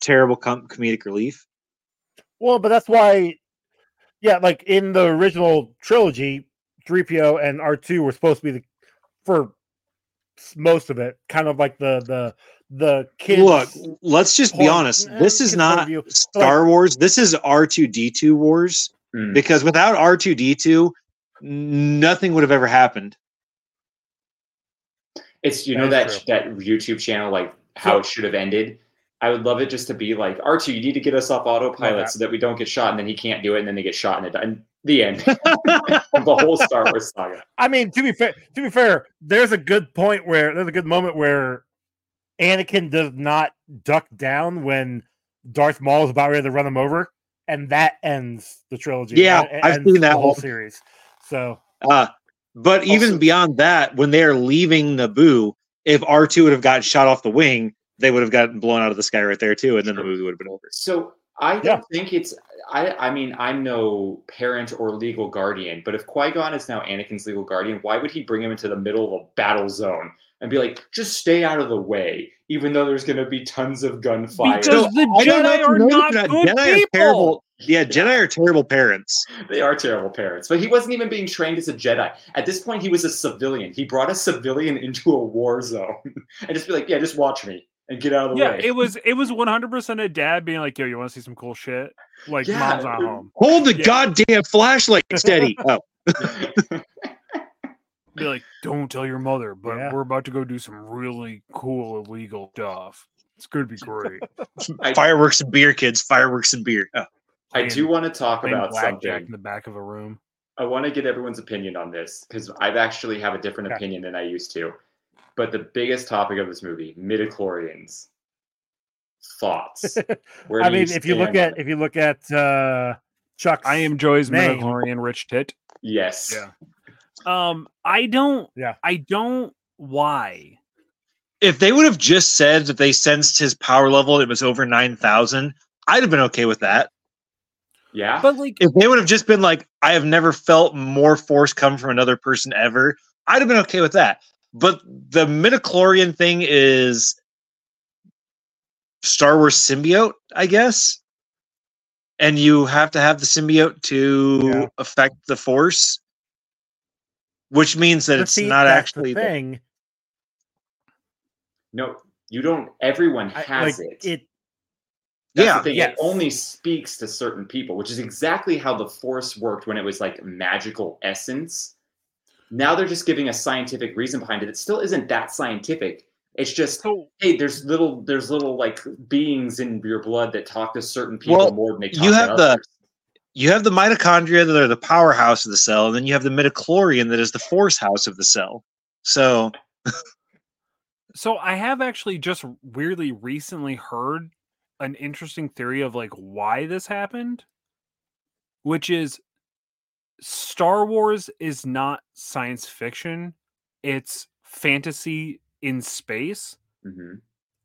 Terrible com- comedic relief. Well, but that's why, yeah, like in the original trilogy, 3PO and R2 were supposed to be the for most of it, kind of like the the the kids. Look, let's just be honest. eh, This is kid's point of not view. Star Wars. This is R2D2 Wars Mm. because without R2D2, nothing would have ever happened. It's you know That that is that YouTube channel like how So- it should have ended. I would love it just to be like R2, you need to get us off autopilot that. so that we don't get shot, and then he can't do it, and then they get shot, and, it, and the end. the whole Star Wars saga. I mean, to be fair, to be fair, there's a good point where there's a good moment where Anakin does not duck down when Darth Maul is about ready to run him over, and that ends the trilogy. Yeah, That I've seen that whole one. series. So Uh, but even beyond that, when they are leaving Naboo, if R2 would have gotten shot off the wing, they would have gotten blown out of the sky right there too, and then the movie would have been over. So I don't Yeah. think it's. I I mean I'm no parent or legal guardian, but if Qui Gon is now Anakin's legal guardian, why would he bring him into the middle of a battle zone and be like, just stay out of the way, even though there's going to be tons of gunfire? Because the I Jedi are not that good Jedi are people. terrible. Yeah, Jedi are terrible parents. They are terrible parents, but he wasn't even being trained as a Jedi. At this point, he was a civilian. He brought a civilian into a war zone and just be like, "Yeah, just watch me and get out of the Yeah, way." it was it was 100% a dad being like, "Yo, you want to see some cool shit?" Like Yeah, mom's not home. Hold the Yeah. goddamn flashlight steady. Oh, Be like, "Don't tell your mother, but Yeah. we're about to go do some really cool illegal stuff. It's going to be great." Fireworks and beer, kids. Fireworks and beer. Oh. I do want to talk about something. in the back of a room. I want to get everyone's opinion on this because I've actually have a different Okay. opinion than I used to. But the biggest topic of this movie, midichlorians. Thoughts. Where I do you mean, if you look at if you look at uh Chuck's I am Joy's name. midichlorian rich tit. yes, Yeah. Um, I don't. Yeah. I don't. Why? If they would have just said that they sensed his power level, it was over nine thousand. I'd have been okay with that. yeah. But like, If they would have just been like, "I have never felt more force come from another person ever," I'd have been okay with that. But the midichlorian thing is Star Wars symbiote, I guess. And you have to have the symbiote to Yeah. affect the force, which means that But it's see, not that's actually the the- thing. no, you don't. Everyone I- has like, it. it That's Yeah, the thing. yes. It only speaks to certain people, which is exactly how the Force worked when it was like magical essence. Now they're just giving a scientific reason behind it. It still isn't that scientific. It's just so hey, there's little there's little like beings in your blood that talk to certain people Well, more than they talk you to have the- others. You have the mitochondria that are the powerhouse of the cell, and then you have the midichlorian that is the force house of the cell. So So I have actually just weirdly recently heard an interesting theory of like why this happened, which is Star Wars is not science fiction, it's fantasy in space. Mhm.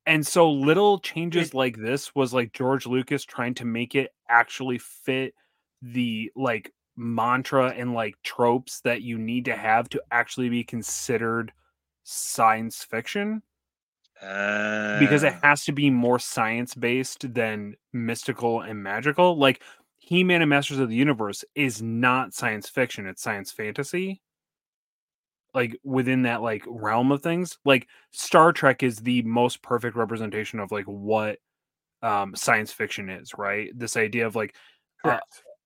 And so little changes like this was like George Lucas trying to make it actually fit the like mantra and like tropes that you need to have to actually be considered science fiction because it uh, has to be more science based than mystical and magical. Like He Man and Masters of the Universe is not science fiction, it's science fantasy. Like within that like realm of things. Like Star Trek is the most perfect representation of like what um science fiction is, right? This idea of like uh.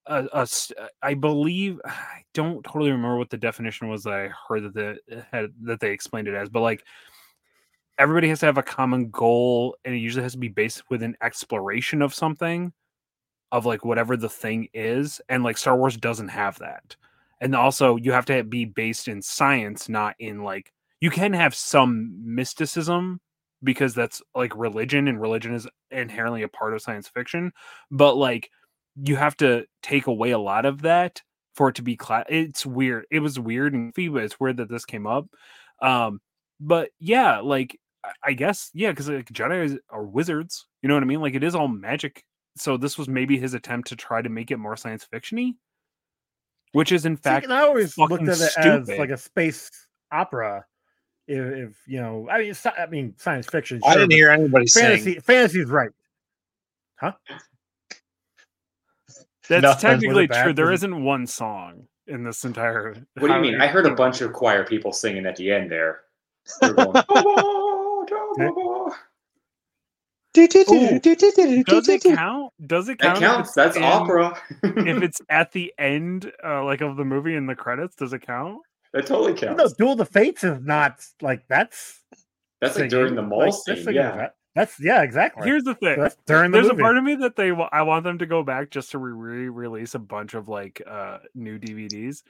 A, a s- uh, I believe I don't totally remember what the definition was that I heard that the uh, had that they explained it as, but like everybody has to have a common goal and it usually has to be based with an exploration of something of like whatever the thing is and like Star Wars doesn't have that. and also you have to be based in science, not in like you can have some mysticism because that's like religion, and religion is inherently a part of science fiction, but like you have to take away a lot of that for it to be class. It's weird. It was weird and goofy, but it's weird that this came up. Um, but yeah, like I- I guess yeah, because like Jedi are wizards. You know what I mean? Like it is all magic. So this was maybe his attempt to try to make it more science fictiony, which is in See, fact and I always looked at it as like a space opera. If, if you know, I mean, I mean, science fiction. I didn't hear anybody fantasy. Fantasy is right. That's Nothing. technically Was it bad? true. There Was it- isn't one song in this entire. What do you mean? I heard a bunch of choir people singing at the end there. They're going, "Ba-ba, da-ba-ba." Does it count? Does it count? That counts. That's in- opera. if it's at the end, uh, like of the movie in the credits, does it count? that totally counts. No, counts. Duel of the Fates is not like that's. That's like during the singing, mall like, scene. singing Yeah. That- That's yeah, exactly. Here's the thing. that's during the There's movie. a part of me that they I want them to go back just to re release a bunch of like uh new DVDs,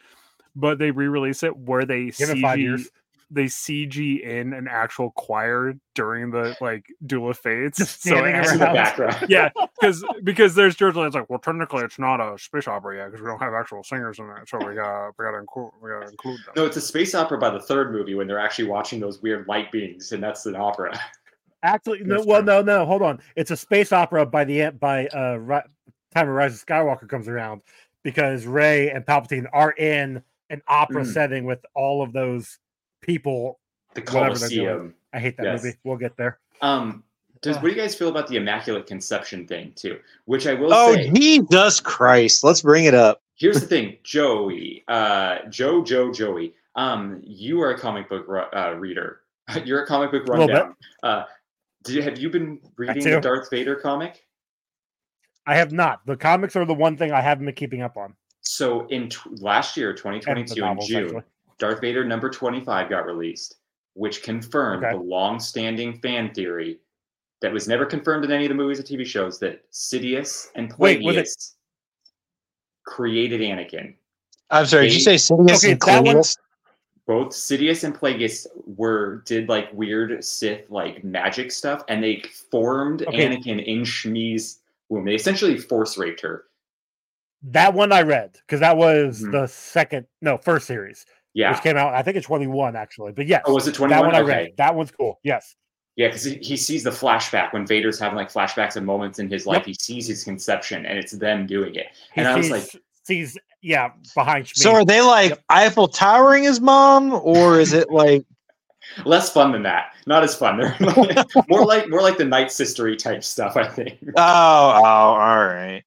but they re release it where they Give it five CG years. they CG in an actual choir during the like Duel of Fates. Just So standing In the background. yeah, because because there's George It's like, well, technically it's not a space opera yet because we don't have actual singers in it, so we got we got to include we got to include them. No, it's a space opera by the third movie when they're actually watching those weird light beings, and that's an opera. Actually, no. That's Well, true. no, no. Hold on. It's a space opera by the by uh Ri- time of Rise of Skywalker comes around because Rey and Palpatine are in an opera Mm. setting with all of those people. The Whatever. Colosseum. I hate that Yes. movie. We'll get there. Um, does what do you guys feel about the Immaculate Conception thing too? Which I will Oh, say, Jesus Christ. Let's bring it up. here's the thing, Joey, uh, Joe, Joe, Joey. Um, you are a comic book uh, reader. You're a comic book little bit. rundown. Uh, do you, have you been reading the. Darth Vader comic? I have not. The comics are the one thing I haven't been keeping up on. So in t- last year, And the 2022, in June, actually. Darth Vader number 25 got released, which confirmed Okay. the long-standing fan theory that was never confirmed in any of the movies or TV shows that Sidious and Wait, it- created Anakin. I'm sorry, did you say Sidious Okay, and that one- Cletus? Both Sidious and Plagueis were did like weird Sith like magic stuff, and they formed Okay. Anakin in Shmi's womb. They essentially force raped her. That one I read because that was Mhm. the second, no, first series, Yeah. which came out. I think it's twenty one actually, but yes, Oh, was it twenty one? that 21? one I read. That one's cool. Yes, Yeah, because he, he sees the flashback when Vader's having like flashbacks and moments in his life. Yep. He sees his conception, and it's them doing it. he And I was like, sees yeah behind. So are they like Yep. Eiffel Towering his mom, or is it like less fun than that. Not as fun. They're like- more like more like the Night Sistery type stuff. I think. oh oh all right.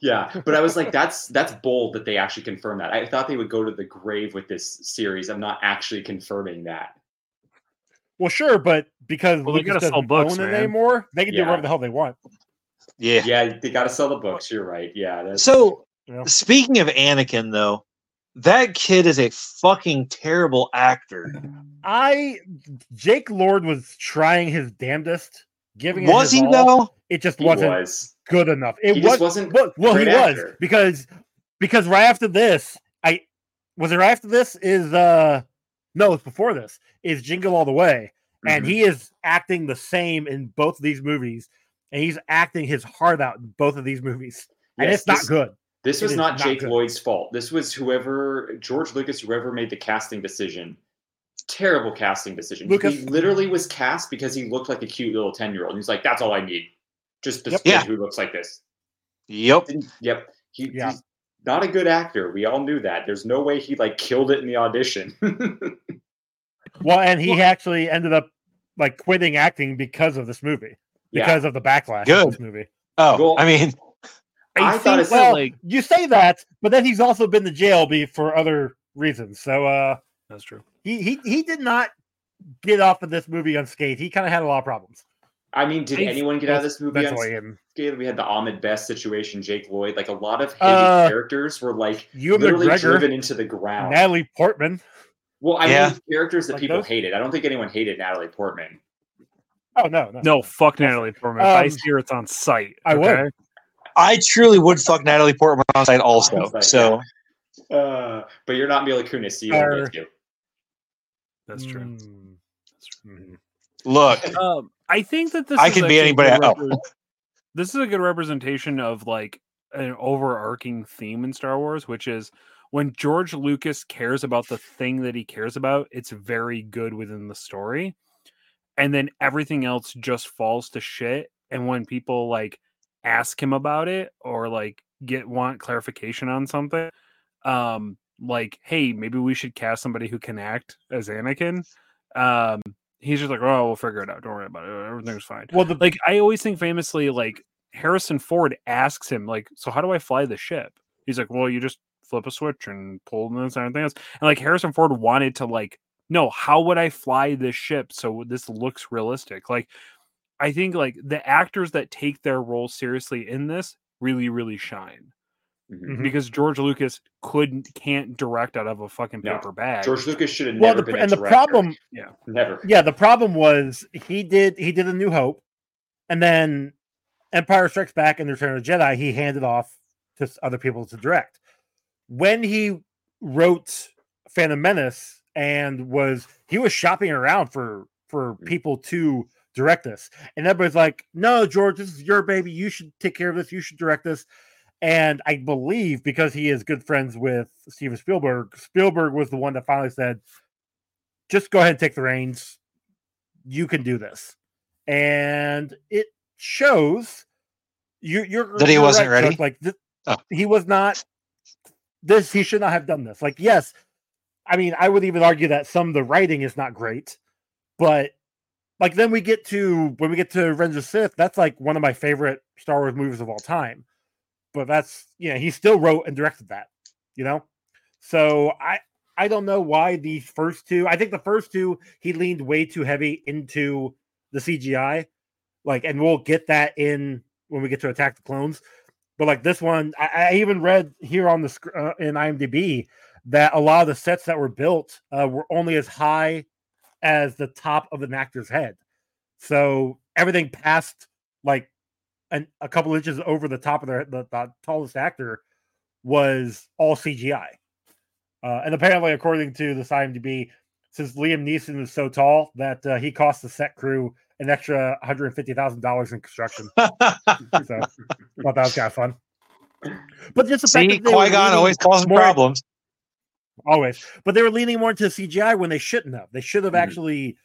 Yeah, but I was like, that's that's bold that they actually confirm that. I thought they would go to the grave with this series. I'm not actually confirming that. Well, sure, but because Well, they Lucas gotta sell doesn't books, own it anymore, they can do whatever the hell they want. Yeah. Yeah, they got to sell the books. You're right. Yeah. That's, So Yeah. speaking of Anakin though, that kid is a fucking terrible actor. I Jake Lloyd was trying his damnedest, giving it Was his he all. though? It just he wasn't was. good enough. It He was just wasn't. well, well he great was because because right after this, I was it right after this is uh no, it's before this is Jingle All the Way, and Mhm. he is acting the same in both of these movies, and he's acting his heart out in both of these movies, and Yes, it's not good. This It was not not Jake good. Lloyd's fault. This was whoever George Lucas, whoever made the casting decision. Terrible casting decision. Lucas- He literally was cast because he looked like a cute little ten year old. He's like, "That's all I need, just this Yep. kid Yeah. who looks like this." Yep. Didn't- Yep. He, Yeah. He's not a good actor. We all knew that. There's no way he like killed it in the audition. Well, and he actually ended up like quitting acting because of this movie, yeah. because of the backlash Good. of this movie. Oh, Well- I mean, I thought it's well, like you say that, but then he's also been to jail be for other reasons. So uh that's true. he he he did not get off of this movie unscathed. He kind of had a lot of problems. I mean, did I- anyone get out of this movie unscathed? We had the Ahmed Best situation, Jake Lloyd. Like a lot of hated Uh, characters were like you and literally McGregor, driven into the ground. Natalie Portman. Well, I Yeah. mean characters that Like people those? hated. I don't think anyone hated Natalie Portman. Oh no, no, No, fuck Natalie Portman. if I Um, see her, it's on site. I would. Okay? I truly would fuck Natalie Portman on site also. Like, So Uh, but you're not Mila Kunis, so you Or- don't get to. That's true. Mm. That's true. Mhm. Look, Um, I think that this I is could be anybody good else. repre- this is a good representation of like an overarching theme in Star Wars, which is when George Lucas cares about the thing that he cares about, it's very good within the story. And then everything else just falls to shit. And when people like ask him about it or like get want clarification on something, um, like, hey, maybe we should cast somebody who can act as Anakin. Um, he's just like, oh, we'll figure it out. Don't worry about it. Everything's fine. Well, the Like, I always think famously, like Harrison Ford asks him, like, so how do I fly the ship? He's like, well, you just flip a switch and pull this and everything else. And like Harrison Ford wanted to like, no, how would I fly this ship so this looks realistic? Like, I think like the actors that take their role seriously in this really, really shine Mhm. Mhm. because George Lucas couldn't can't direct out of a fucking No, paper bag. George Lucas should have well, never the, been a and the director. problem, never. yeah, the problem was he did he did a New Hope, and then Empire Strikes Back and the Return of the Jedi. He handed off to other people to direct. When he wrote Phantom Menace and was he was shopping around for for people to direct this, and everybody's like, "No, George, this is your baby. You should take care of this. You should direct this." And I believe because he is good friends with Steven Spielberg, Spielberg was the one that finally said, just go ahead and take the reins. You can do this. And it shows you, you're That he wasn't right, ready? Like th- Oh. he was not this, he should not have done this. Like, yes, I mean, I would even argue that some of the writing is not great, but like then we get to when we get to Revenge of the Sith, that's like one of my favorite Star Wars movies of all time. But that's yeah, he still wrote and directed that, you know. So I I don't know why these first two. I think the first two he leaned way too heavy into the CGI, like, and we'll get that in when we get to Attack the Clones. But like this one, I, I even read here on the uh, in IMDb that a lot of the sets that were built uh, were only as high as the top of an actor's head. So everything past like an, a couple inches over the top of their, the, the tallest actor was all CGI. Uh, and apparently, according to this IMDb, since Liam Neeson is so tall that uh, he cost the set crew an extra $150,000 in construction. so thought that was kind of fun. But just the fact that Qui Gon always more- problems. Always but they were leaning more into cgi when they shouldn't have they should have Mhm. actually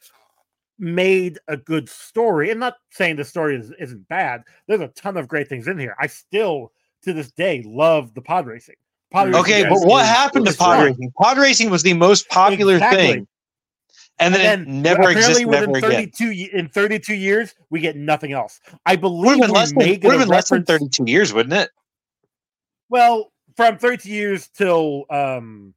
made a good story and not saying the story is, isn't bad there's a ton of great things in here i still to this day love the pod racing pod racing Okay, Yes, but what is- happened to pod racing? Pod racing was the most popular Exactly. thing, and then, it never apparently existed within ever again. 32 ye- in 32 years we get nothing else i believe have been we less than, would have a been less than 32 years, wouldn't it? well from 32 years till um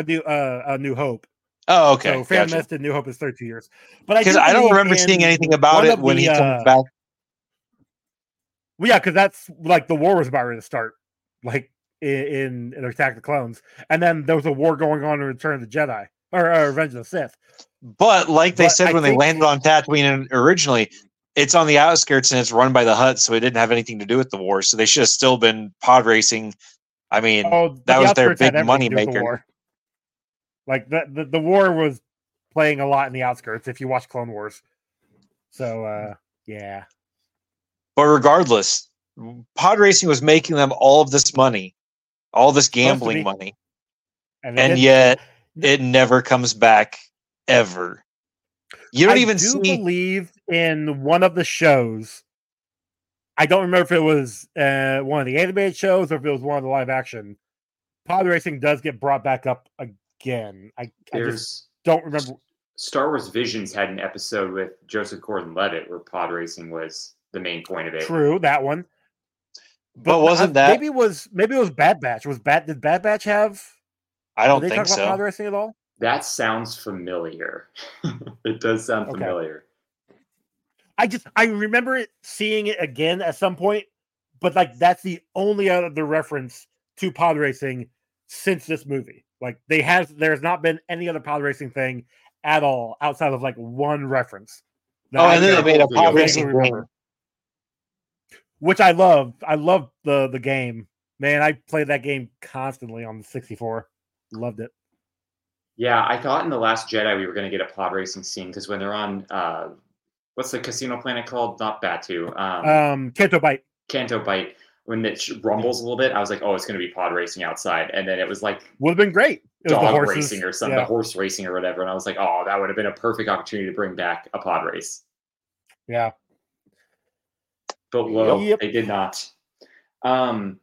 a new uh a new hope Oh, okay. so Phantom gotcha. Menace and New Hope is 32 years. But I do I don't remember seeing anything about it when the, he comes uh, back. Well, yeah, because that's like the war was about to start, like in, in, Attack of the Clones, and then there was a war going on in Return of the Jedi or, or Revenge of the Sith. But like they But said I when they landed on Tatooine originally, it's on the outskirts and it's run by the Hutt, so it didn't have anything to do with the war. So they should have still been pod racing. I mean, Oh, that was their big everything to do with the moneymaker. war. Like the, the the war was playing a lot in the outskirts. If you watch Clone Wars, so uh yeah, but regardless, pod racing was making them all of this money, all this gambling money, and, and yet it never comes back ever. You don't I even do see. believe in one of the shows. I don't remember if it was uh, one of the animated shows or if it was one of the live action. Pod racing does get brought back up again. I, I just don't remember. Star Wars Visions had an episode with Joseph Gordon-Levitt where pod racing was the main point of it. True that one, But uh, wasn't that? maybe it was maybe it was Bad Batch? Was Bad did Bad Batch have? I don't did they think talk about pod racing at all? That sounds familiar. it does sound Okay. familiar. I just I remember it seeing it again at some point, but like that's the only other reference to pod racing since this movie. Like they have there's not been any other pod racing thing at all outside of like one reference. Oh, I and then they made a pod racing remember. game. Which I love. I love the the game, Man, I played that game constantly on the 64. Loved it. Yeah, I thought in the Last Jedi we were going to get a pod racing scene because when they're on, uh, what's the casino planet called? Not Batuu, um, Um, Canto Bight. Canto Bight. When it rumbles a little bit, I was like, "Oh, it's going to be pod racing outside," and then it was like Would have been great. It was the dog horses. racing or something, Yeah. the horse racing or whatever. And I was like, "Oh, that would have been a perfect opportunity to bring back a pod race." yeah. But whoa, Yep. they did not. Um,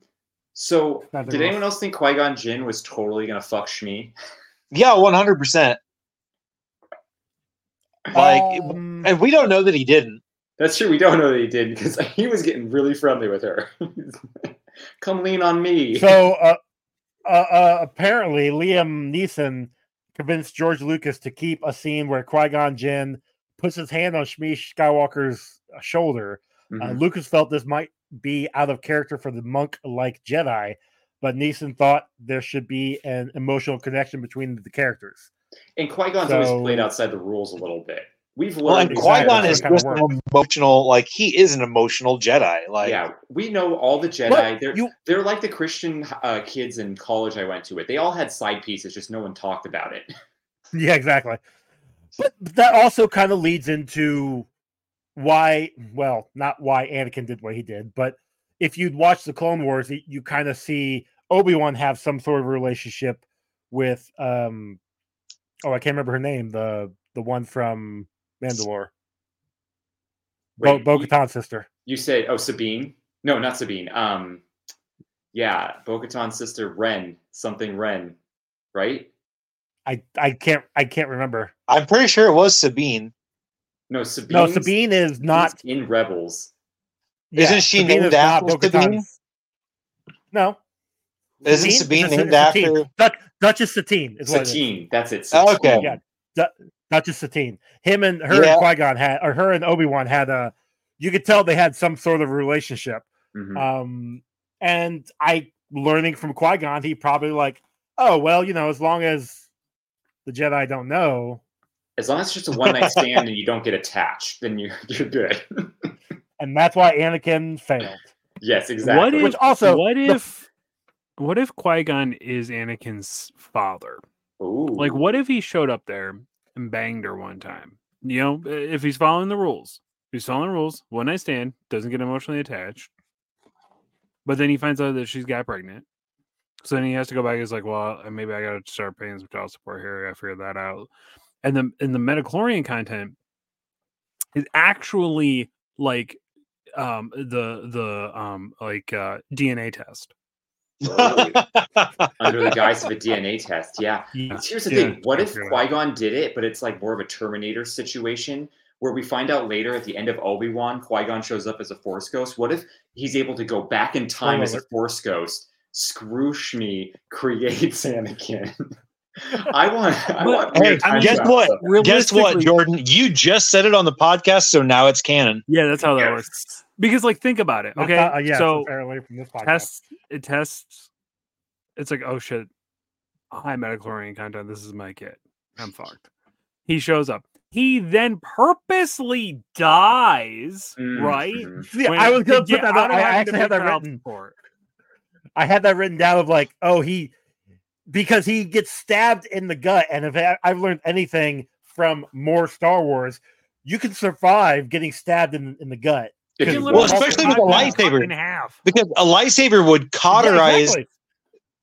so Nothing did wrong. anyone else think Qui Gon Jinn was totally going to fuck Shmi? Yeah, one hundred percent. Like, Um, and we don't know that he didn't. That's true. We don't know that he did because he was getting really friendly with her. Come lean on me. so uh, uh, uh, apparently Liam Neeson convinced George Lucas to keep a scene where Qui Gon Jinn puts his hand on Shmi Skywalker's shoulder. Uh, Mhm. Lucas felt this might be out of character for the monk-like Jedi, but Neeson thought there should be an emotional connection between the characters. and Qui Gon's always played outside the rules a little bit. We've Well, learned and Exactly, Qui Gon is just an emotional. Like he is an emotional Jedi. Like yeah, we know all the Jedi. But They're you- they're like the Christian uh, kids in college I went to. It. they all had side pieces, just no one talked about it. Yeah, exactly. But that also kind of leads into why, well, not why Anakin did what he did, but if you'd watch the Clone Wars, you kind of see Obi Wan have some sort of relationship with, um, oh, I can't remember her name, the the one from Mandalore, Bo Wait, Bo you- Katan's sister. You said, oh, Sabine? No, not Sabine. Um, yeah, Bo-Katan's sister Ren, something Ren, right? I I can't I can't remember. I'm pretty sure it was Sabine. No, Sabine. No, Sabine is not. in Rebels. Isn't she Sabine named is after Sabine? No, Isn't Sabine is a- named is Satine. after? Duch- Duchess Satine is what it is. Satine, that's it. Oh, okay. Satine. Yeah. Du- Duchess Satine. Him and her Yeah. and Qui Gon had, or her and Obi Wan had a. You could tell they had some sort of relationship. Mhm. Um, and I learning from Qui Gon, he probably like, oh well, you know, as long as the Jedi don't know, As long as it's just a one night stand and you don't get attached, then you're you're good. and that's why Anakin failed. yes, exactly. What if? Which also- what the- if? What if Qui Gon is Anakin's father? Ooh. Like, what if he showed up there and banged her one time? You know, if he's following the rules, he's following the rules, one night stand, doesn't get emotionally attached, but then he finds out that she's got pregnant. So then he has to go back. He's like, well, maybe I got to start paying some child support here. I figured that out. And the in the midichlorian content is actually like um the the um like uh DNA test. under the guise of a DNA test? Yeah. Yeah. Here's the Yeah, thing. What if. Qui Gon did it, but it's like more of a Terminator situation where we find out later at the end of Obi Wan, Qui Gon shows up as a Force ghost? What if he's able to go back in time as a. Force ghost, screw Shmi, creates Anakin? I want. I But- want. Hey, weird time guess what? stuff. Guess what, Jordan? You just said it on the podcast, so now it's canon. Yeah, that's how that Yes. works. Because like think about it. Okay. not- uh, yeah, so apparently from this podcast. tests it tests it's like, oh shit, high metachlorine content. This is my kid. I'm fucked. He shows up. He then purposely dies, Mm, right? mhm. Yeah, I was gonna put that. out Out, I actually had that child written. support. I had that written down of like, oh, he because he gets stabbed in the gut, and if I, I've learned anything from more Star Wars, you can survive getting stabbed in, in the gut. If You you can Well, especially with a that lightsaber. in half. Because a lightsaber would cauterize Yeah, exactly.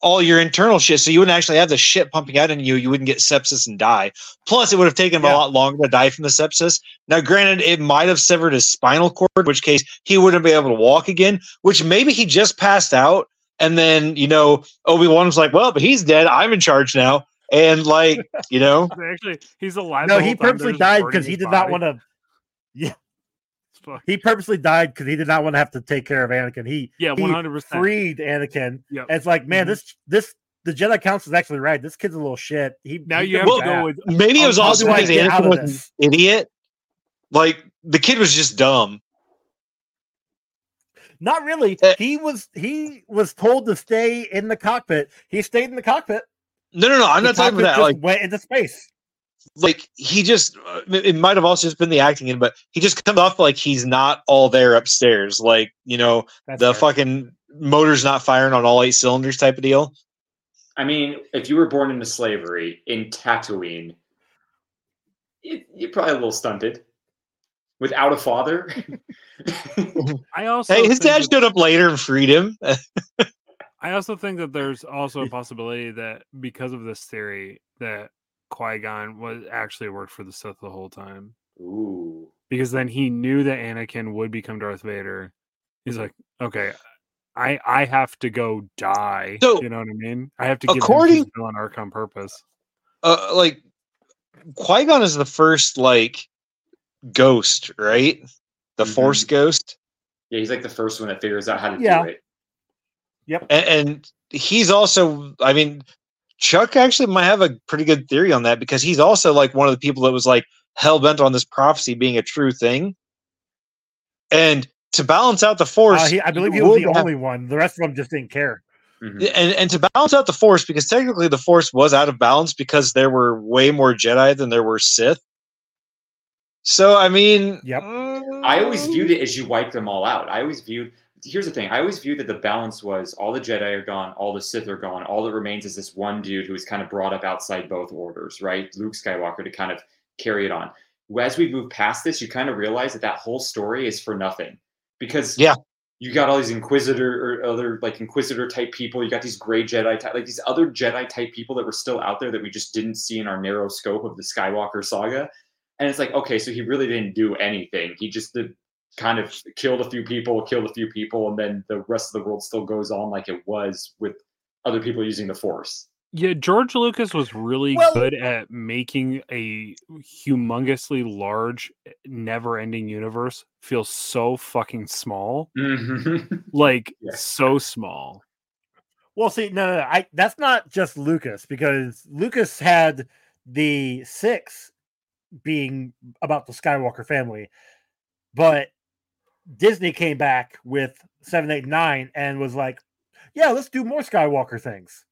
all your internal shit, so you wouldn't actually have the shit pumping out in you. You wouldn't get sepsis and die. Plus, it would have taken him Yeah. a lot longer to die from the sepsis. Now, granted, it might have severed his spinal cord, in which case he wouldn't be able to walk again. Which maybe he just passed out, and then you know Obi Wan was like, "Well, but he's dead. I'm in charge now." And like, you know, Actually, he's alive. No, he whole time. They're purposely died because he did body. not want to. Yeah. He purposely died because he did not want to have to take care of Anakin. He Yeah, one hundred percent. freed Anakin. Yep. And it's like, man, Mhm. this this the Jedi Council is actually right. This kid's a little shit. He Now he's you have gonna go with maybe it was also do I because Anakin was an idiot. Like the kid was just dumb. Not really. Uh, he was he was told to stay in the cockpit. He stayed in the cockpit. No, no, no. I'm The not talking about that. just Like, went into space. like he just uh, it it might have also just been the acting in but he just comes off like he's not all there upstairs like you know That's the fair. fucking motors not firing on all eight cylinders type of deal. I mean, if you were born into slavery in Tatooine, you're probably a little stunted. Without a father, I also Hey, his dad showed up later and freed him. I also think that there's also a possibility that because of this theory that Qui Gon was actually worked for the Sith the whole time. ooh, Because then he knew that Anakin would become Darth Vader. He's like, okay, I I have to go die. So, you know what I mean? I have to give according- him his villain arc on purpose. uh, like Qui Gon is the first like ghost, right? The Mhm. Force ghost, yeah, he's like the first one that figures out how to Yeah. do it. and, and he's also, I mean, Chuck actually might have a pretty good theory on that because he's also like one of the people that was like hell bent on this prophecy being a true thing, and to balance out the Force, Uh, he, I believe he was the have- only one. The rest of them just didn't care. Mhm. Yeah, and and to balance out the force because technically the force was out of balance because there were way more jedi than there were sith so i mean Yep. Mm, I always viewed it as you wipe them all out. I always viewed. Here's the thing. I always viewed that the balance was all the Jedi are gone, all the Sith are gone. All that remains is this one dude who was kind of brought up outside both orders, right? Luke Skywalker to kind of carry it on. As we move past this, you kind of realize that that whole story is for nothing because Yeah. you got all these Inquisitor or other like Inquisitor type people. You got these gray Jedi type, like these other Jedi type people that were still out there that we just didn't see in our narrow scope of the Skywalker saga. And it's like, okay, so he really didn't do anything. He just did kind of killed a few people, killed a few people, and then the rest of the world still goes on like it was with other people using the Force. Yeah, George Lucas was really Well- good at making a humongously large, never-ending universe feel so fucking small. Mhm. Like Yes. so small. Well, see, no, no, no, I that's not just Lucas because Lucas had the six being about the Skywalker family, but Disney came back with seven, eight, nine, and was like, "Yeah, let's do more Skywalker things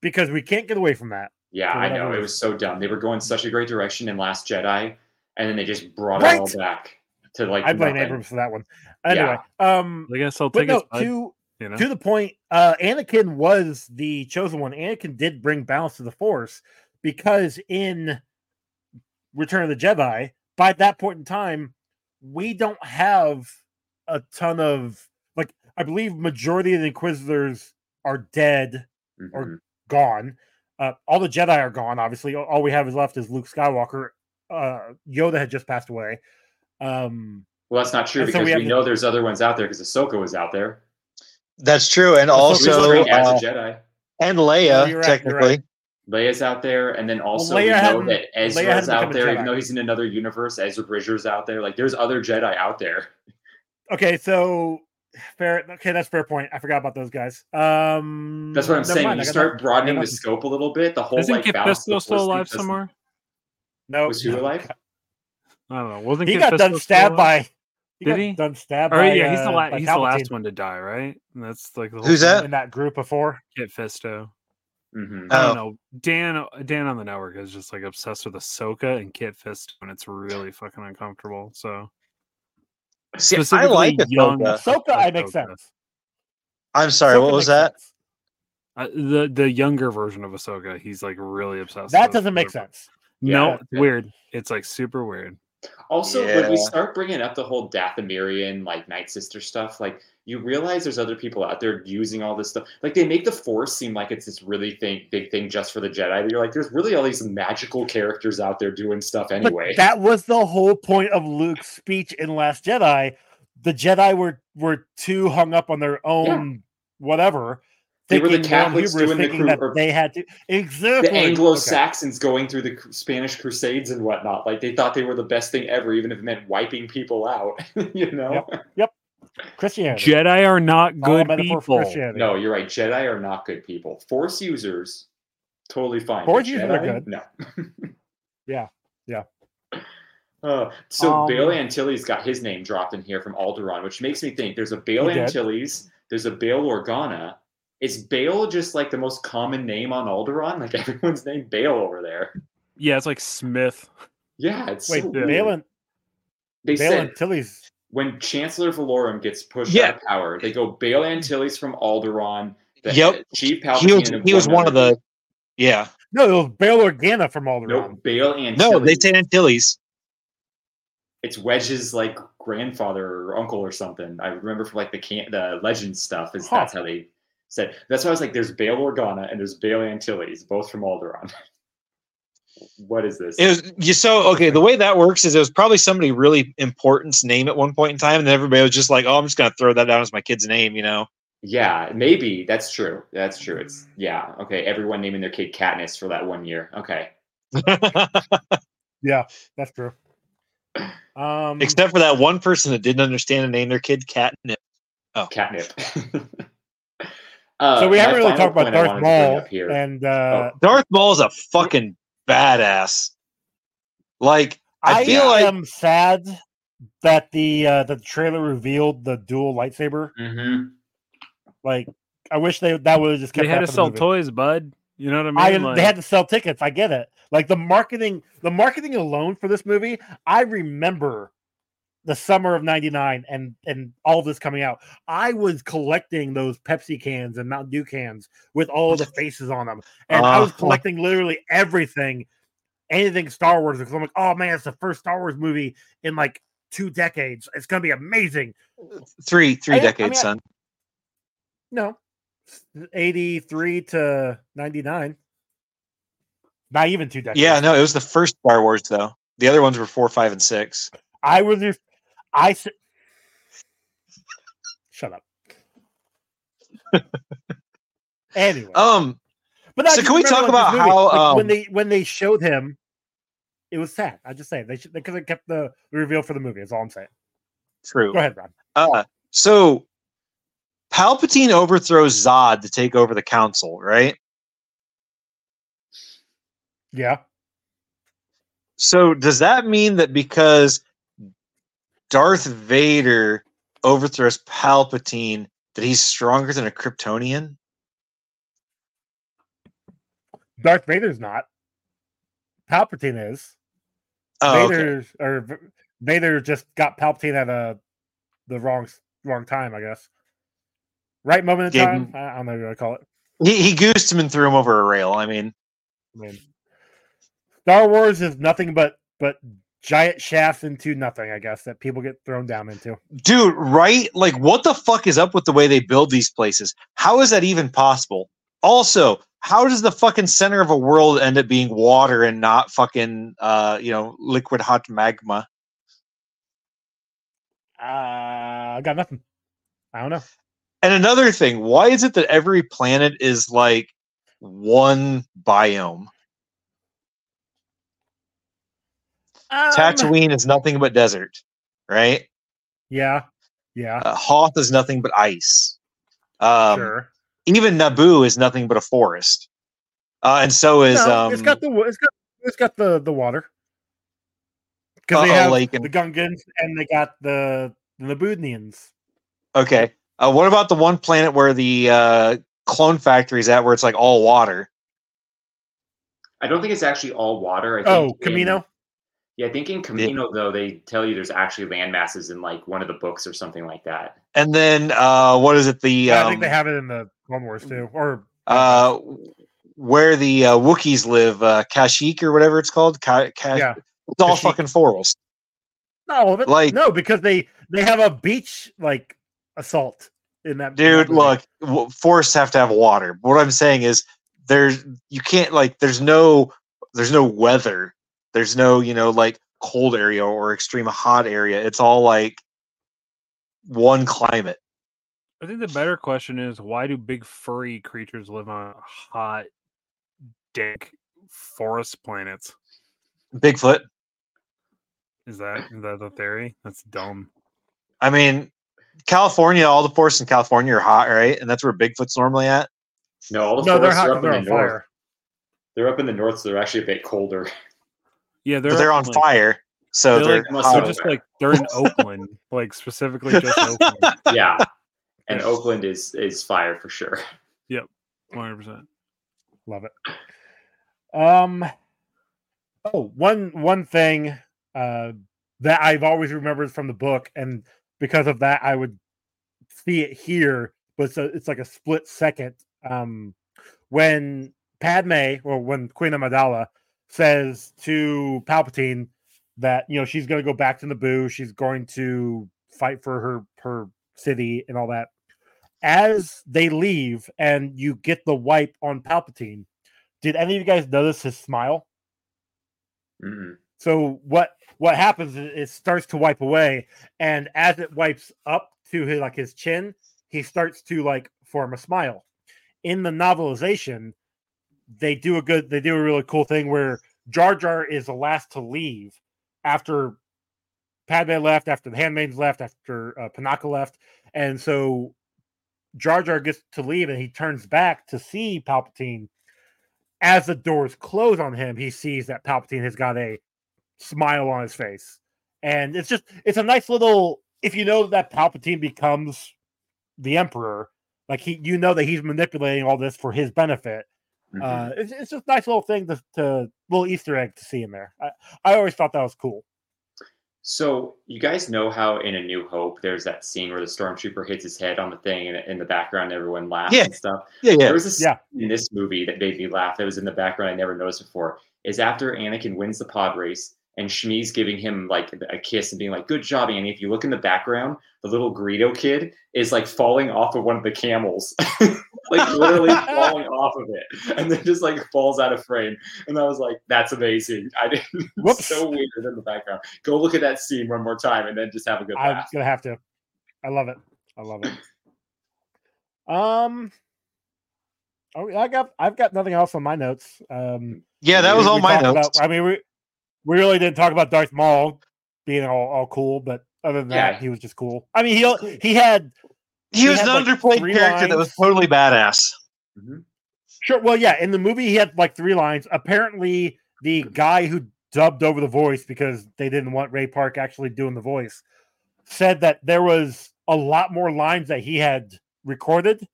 because we can't get away from that." yeah, I whatever know. It was so dumb. They were going such a great direction in Last Jedi, and then they just brought it all back to like I blame nothing. Abrams for that one. Anyway, um, I guess I'll but take no, it. to you know? to the point, uh, Anakin was the chosen one. Anakin did bring balance to the Force because in Return of the Jedi, by that point in time, we don't have a ton of like. I believe majority of the Inquisitors are dead, or- Mhm. gone. Uh, all the Jedi are gone. Obviously, all- all we have is left is Luke Skywalker. Uh, Yoda had just passed away. Um, Well, that's not true And so because we we, have the- know there's other ones out there because Ahsoka was out there. that's true and So also trained as uh, a Jedi. and leia you're right, technically right. Leia's out there, and then also Leia we know that Ezra's out there, even though he's in another universe. Ezra Bridger's out there. Like, there's other Jedi out there. Okay, so fair. Okay, that's fair point. I forgot about those guys. Um, That's what I'm saying. mind, you start nothing. broadening the scope a little bit, the whole Isn't like Kit balance of the Fisto still alive somewhere? No, Was who alive? I don't know. Wasn't He Kit got Fisto done stabbed by. He Did got he? done stabbed Or by. yeah, he's the uh, la- by he's the last one to die, right? And that's like the whole Who's thing. that? in that group before. Kit Fisto. Mhm. I Oh. don't know. Dan Dan on the network is just like obsessed with Ahsoka and Kit Fisto, and it's really fucking uncomfortable. So see i specifically like young- Ahsoka. Ahsoka, I make Ahsoka. sense. i'm sorry Ahsoka what was that uh, the the younger version of Ahsoka, he's like really obsessed. That with doesn't make whatever- sense. No, Yeah. it's weird. It's like super weird. Also, when we start bringing up the whole Dathomirian, like Night Sister stuff, like you realize there's other people out there using all this stuff. Like they make the Force seem like it's this really thing, big thing just for the Jedi. But you're like, there's really all these magical characters out there doing stuff anyway. But that was the whole point of Luke's speech in Last Jedi. The Jedi were were too hung up on their own whatever. They were the Catholics doing the cru- that they had to exactly the Anglo Saxons going through the Spanish Crusades and whatnot. Like they thought they were the best thing ever, even if it meant wiping people out. you know? Christianity. Jedi are not good people. No, you're right. Jedi are not good people. Force users, totally fine. Force but users are good. No. Yeah, yeah. Uh, so Um, Bail Antilles got his name dropped in here from Alderaan, which makes me think there's a Bail He did. Antilles, there's a Bail Organa. Is Bail just like the most common name on Alderaan? Like everyone's named Bail over there. Yeah, it's like Smith. Yeah, it's Wait, so weird. Balin, They Balin said Tilly's when Chancellor Valorum gets pushed Yeah. out of power, they go Bail Antilles from Alderaan. The Yep. Chief He Palpatine. was he was one of the yeah. No, it was Bail Organa from Alderaan. No, Bail Antilles. No, they said Antilles. it's Wedge's like grandfather or uncle or something. I remember from like the can the legend stuff. Is Huh. that's how they said. That's why I was like, "There's Bail Organa and there's Bail Antilles, both from Alderaan." what is this? It was you so okay. The way that works is it was probably somebody really important's name at one point in time, and then everybody was just like, "Oh, I'm just gonna throw that down as my kid's name," you know. yeah, maybe that's true. That's true. It's yeah. Okay, everyone naming their kid Katniss for that one year. Okay, Yeah, that's true. Um, Except for that one person that didn't understand and name their kid Catnip. catnip. uh, so we haven't really talked about point I Darth wanted to bring Maul here. and uh, Darth Maul is a fucking badass. Like I I, feel like I am sad that the uh, the trailer revealed the dual lightsaber. Mhm. Like, I wish they that would have just kept. They had to the sell movie. toys, bud. You know what I, I mean? Like, they had to sell tickets. I get it. Like the marketing, the marketing alone for this movie, I remember the summer of '99 and and all this coming out. I was collecting those Pepsi cans and Mountain Dew cans with all the faces on them, and I uh, was collecting literally everything, anything Star Wars. Because I'm like, oh man, it's the first Star Wars movie in like two decades. It's gonna be amazing. three three I- I decades, mean, I- son. No, 83 to 99. Not even two decades. Yeah, no, it was the first Star Wars though. The other ones were four, five, and six. I was I s- shut up. anyway, Um, but I so can we talk about how, like, when um, they when they showed him, it was sad. I just say they should because it kept the, the reveal for the movie. Is all I'm saying. true. Go ahead, Ron. Uh, so Palpatine overthrows Zod to take over the council, right? Yeah, So does that mean that because Darth Vader overthrows Palpatine, that he's stronger than a Kryptonian? Darth Vader's not. Palpatine is. Oh, okay. Vader or Vader just got Palpatine at a the wrong wrong time, I guess. Right moment in time. I I don't know what to call it. He, he goosed him and threw him over a rail. I mean, I mean, Star Wars is nothing but but giant shafts into nothing. I guess that people get thrown down into. dude, right? Like, what the fuck is up with the way they build these places? How is that even possible? Also, how does the fucking center of a world end up being water and not fucking, uh, you know, liquid hot magma? Uh, I got nothing. I don't know. And another thing, why is it that every planet is like one biome? Um, Tatooine is nothing but desert, right? Yeah, yeah, Uh, Hoth is nothing but ice. Um, sure. Even Naboo is nothing but a forest. Uh, and so is No, um, it's got the it's got it's got the the water. Because they have like the Gungans and they got the the Nabooians. Okay. Uh, what about the one planet where the uh, clone factory is at, where it's like all water? I don't think it's actually all water. I think Oh, in- Kamino. Yeah, I think in Kamino though they tell you there's actually land masses in like one of the books or something like that. And then uh, what is it? The Yeah, I um, think they have it in the Clone Wars too. Or uh, where the uh, Wookiees live, uh, Kashyyyk or whatever it's called. Ka- Ka- Yeah. it's all Kashyyyk. fucking forest. no, but like- no, because they they have a beach like assault in that. Dude, movie. look, w- forests have to have water. What I'm saying is, there's you can't like there's no there's no weather. There's no you know like cold area or extreme hot area. It's all like one climate. I think the better question is why do big furry creatures live on hot, dank forest planets? Bigfoot. Is that is that the theory? That's dumb. I mean, California, all the forests in California are hot, right? And that's where Bigfoot's normally at. No, all the no, they're hot are 'cause up they're in the north. fire. They're up in the north, so they're actually a bit colder. Yeah, they're they're on like- fire, so They're, they're, like, they're have- hot. just like they're in Oakland, like specifically just Oakland. yeah, and Oakland is is fire for sure. Yep, One hundred percent. Love it. Um. Oh, one one thing. Uh, that I've always remembered from the book, and because of that, I would see it here, but it's, a, it's like a split second. Um, when Padme or when Queen Amidala says to Palpatine that you know she's going to go back to Naboo, she's going to fight for her her city and all that. As they leave, and you get the wipe on Palpatine, did any of you guys notice his smile? Mm-mm. So what what happens is it starts to wipe away, and as it wipes up to his like his chin, he starts to like form a smile. In the novelization, they do a good they do a really cool thing where Jar Jar is the last to leave after Padme left, after the handmaids left, after uh, Panaka left, and so Jar Jar gets to leave, and he turns back to see Palpatine. As the doors close on him, he sees that Palpatine has got a smile on his face, and it's just it's a nice little. If you know that Palpatine becomes the Emperor, like he, you know that he's manipulating all this for his benefit. Mhm. Uh, it's, it's just a nice little thing to, to little Easter egg to see in there. I, I always thought that was cool. So you guys know how in A New Hope there's that scene where the stormtrooper hits his head on the thing, and in the background everyone laughs Yeah. and stuff. Yeah, yeah. There was a scene Yeah. in this movie that made me laugh. That was in the background I never noticed before. Is after Anakin wins the pod race and Shmi's giving him like a kiss and being like, "Good job, Annie." If you look in the background, the little Greedo kid is like falling off of one of the camels, like literally falling off of it, and then just like falls out of frame. And I was like, "That's amazing." I didn't. Whoops. So weird in the background. Go look at that scene one more time, and then just have a good I'm laugh. gonna have to. I love it. I love it. Um. Oh, I got. I've got nothing else on my notes. Um. Yeah, that was all my notes. About, I mean, we we really didn't talk about Darth Maul being all, all cool, but other than that, he was just cool. I mean, he he had he he was had, an like, underplayed three character that was totally badass. Mhm. Sure. Well, yeah. In the movie, he had like three lines. Apparently, the guy who dubbed over the voice because they didn't want Ray Park actually doing the voice said that there was a lot more lines that he had recorded,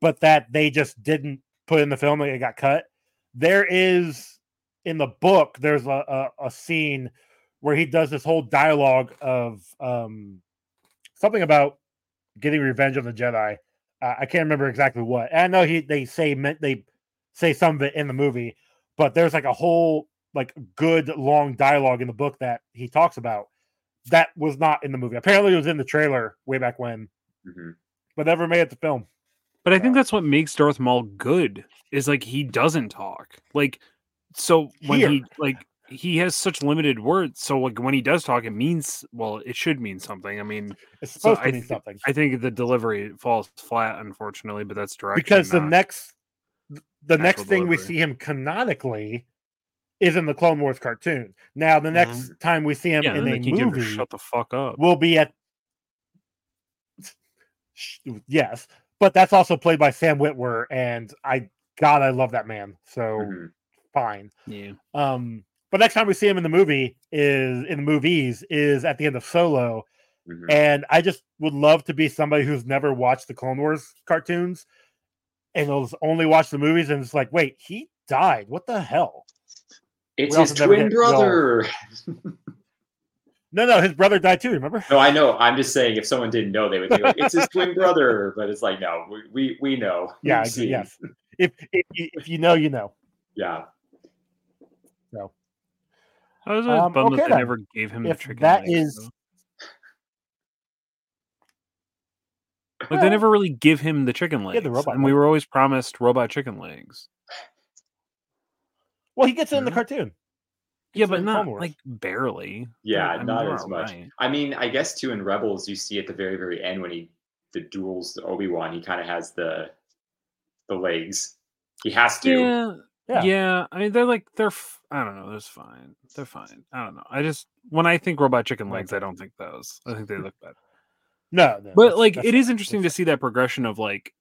but that they just didn't put in the film. and It got cut. There is in the book. There's a, a, a scene where he does this whole dialogue of um, something about getting revenge on the Jedi. Uh, I can't remember exactly what. And I know he they say meant they say some of it in the movie, but there's like a whole like good long dialogue in the book that he talks about that was not in the movie. Apparently, it was in the trailer way back when, Mhm. but never made it to film. But I think that's what makes Darth Maul good is like he doesn't talk. Like so when Here. he like he has such limited words. So like when he does talk, it means well, it should mean something. I mean, It's So supposed I mean thi- something I think the delivery falls flat, unfortunately, but that's direction. because the next the next thing we see him canonically is in the Clone Wars cartoon. Now, the next time we see him yeah, in a they can get him to movie, shut the fuck up. will be at yes, but that's also played by Sam Witwer, and I God, I love that man. So Mhm. fine. Yeah. Um, but next time we see him in the movie is in the movies is at the end of Solo, Mhm. and I just would love to be somebody who's never watched the Clone Wars cartoons and has only watched the movies and it's like, wait, he died. What the hell? It's his twin brother. No, no, his brother died too. Remember? No, I know. I'm just saying, if someone didn't know, they would think like, it's his twin brother. But it's like, no, we we, we know. Yeah, yes. If, if if you know, you know. yeah. I was always Um, bummed okay that they then. never gave him the chicken that legs, is- though. Like they never really give him the chicken Yeah, legs, the robot and we were always promised robot chicken legs. Well, he gets it in the cartoon. Yeah, but not like barely. Yeah, I mean, not as much. alright. I mean, I guess too in Rebels, you see at the very, very end when he the duels Obi Wan, he kind of has the the legs. He has to. Yeah, Yeah. yeah, I mean, they're like they're. F- I don't know. They're fine. They're fine. I don't know. I just when I think robot chicken legs, I don't think those. I think they look bad. No, no But that's- like, that's it is interesting to see that progression of like,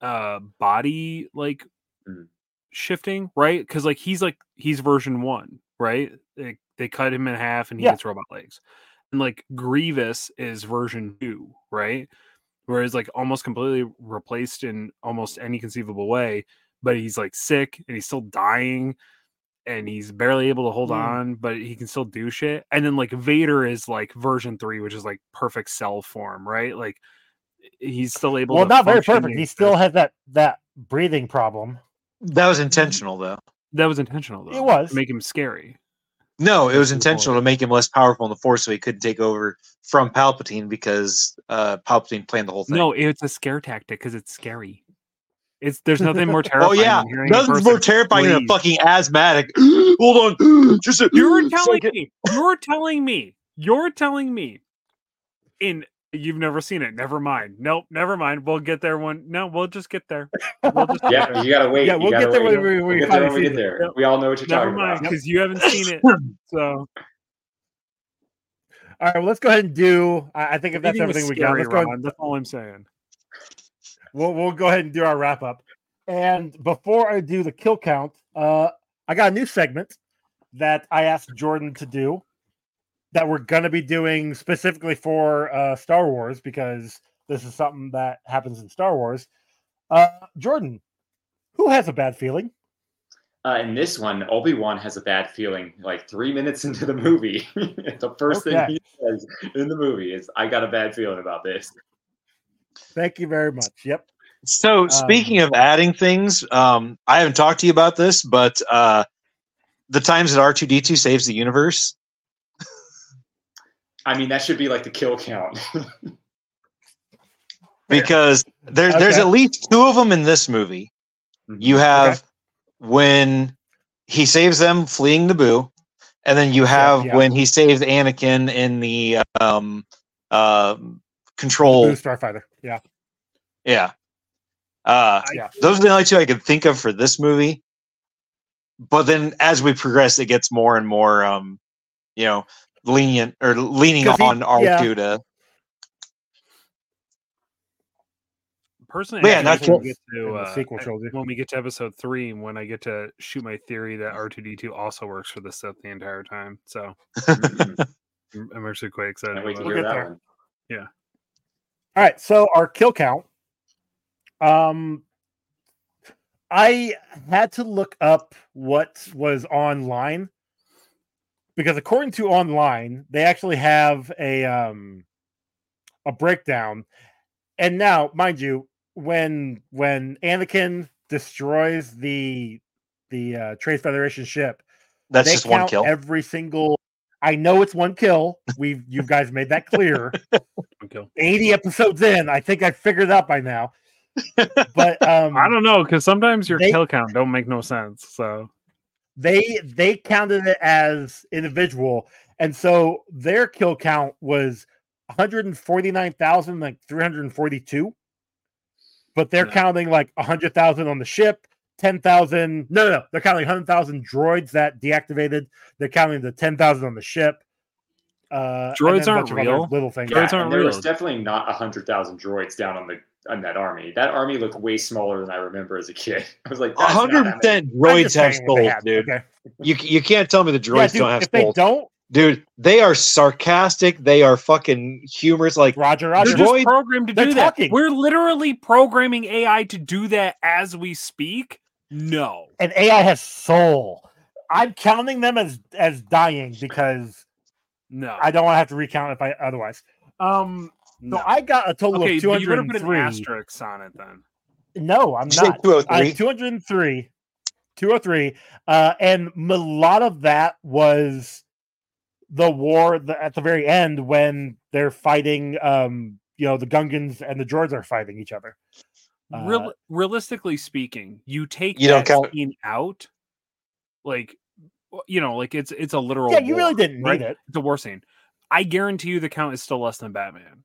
uh, body like Mhm. shifting, right? Because like he's like he's version one, right? They they cut him in half and he Yeah. gets robot legs, and like Grievous is version two, right? Whereas like almost completely replaced in almost any conceivable way, but he's like sick and he's still dying, and he's barely able to hold Mm. on, but he can still do shit. And then like Vader is like version three, which is like perfect cell form, right? Like he's still able. Well, to not very perfect. He still has that that breathing problem. That was intentional, though. that was intentional though. It was. to make him scary. No, it was intentional to make him less powerful in the Force, so he couldn't take over from Palpatine because uh, Palpatine planned the whole thing. No, it's a scare tactic because it's scary. It's there's nothing more terrifying. oh yeah, than nothing's more terrifying than a fucking asthmatic. Hold on, just a You're telling second. me. You're telling me. You're telling me. In you've never seen it. Never mind. Nope. Never mind. We'll get there when. No, we'll just get there. We'll just get Yeah, there. you gotta wait. Yeah, we'll get there wait. when we- We'll we get there when we get there. Yep. We all know what you're Never talking mind about. because you haven't seen it. So All right, well, let's go ahead and do. I I think if that's everything we got, let's go. Ahead, That's all I'm saying. We'll we'll go ahead and do our wrap up. And before I do the kill count, uh, I got a new segment that I asked Jordan to do that we're gonna be doing specifically for uh, Star Wars because this is something that happens in Star Wars. Uh, Jordan, who has a bad feeling? Uh, in this one, Obi Wan has a bad feeling. Like three minutes into the movie, the first Okay. thing he says in the movie is, "I got a bad feeling about this." Thank you very much. Yep. So speaking of adding things, um, I haven't talked to you about this, but uh, the times that R two D two saves the universe. I mean, that should be like the kill count. because there's there's at least two of them in this movie. You have when he saves them fleeing Naboo, and then you have yeah. when he saves Anakin in the um uh control. Blue Starfighter. Yeah. Yeah. Uh Yeah. those are the only two I could think of for this movie. But then as we progress, it gets more and more um, you know, lenient or leaning he- on R2 yeah. to Personally, But yeah, I not think when we get to uh, sequel I- trilogy. when we get to episode three, when I get to shoot my theory that R two D two also works for the Sith the entire time. So. I'm I'm actually quite excited. Can't wait to about hear it. get that there. one. All right, so our kill count. Um, I had to look up what was online because according to online, they actually have a um a breakdown. And now, mind you, when when Anakin destroys the the uh, Trade Federation ship, that's just one kill. every single. I know it's one kill. We've you guys made that clear. 80 episodes in. I think I figured out by now. But um I don't know because sometimes your They- kill count don't make no sense. So they they counted it as individual. And so their kill count was 149,000 like 342. But they're Yeah. counting like 100,000 on the ship, 10,000. No, no, no. They're counting 100,000 droids that deactivated. They're counting the 10,000 on the ship. Uh, Droids aren't bunch of other real. Little things. Droids aren't and there was definitely not hundred thousand droids down on the on that army. That army looked way smaller than I remember as a kid. I was like, A That's hundred percent droids have saying souls, dude. Okay. You you can't tell me the Yeah, droids dude, don't have if they souls, don't, dude. They are sarcastic. They are fucking humorous. Like Roger, Roger. they're just programmed to they're do talking. that. We're literally programming AI to do that as we speak. No, and AI has soul. I'm counting them as as dying because no. I don't want to have to recount if I otherwise. Um, so no. I got a total okay, of but you better put an asterisk on it then. No, I'm Did not. 203? Uh, 203. 203. Uh, and a lot of that was the war the, at the very end when they're fighting. Um, you know, the Gungans and the Droids are fighting each other. Uh, Real, realistically speaking, you take You don't count- scene out, like you know, like it's it's a literal. yeah, you really didn't need it. It's a war scene. I guarantee you, the count is still less than Batman.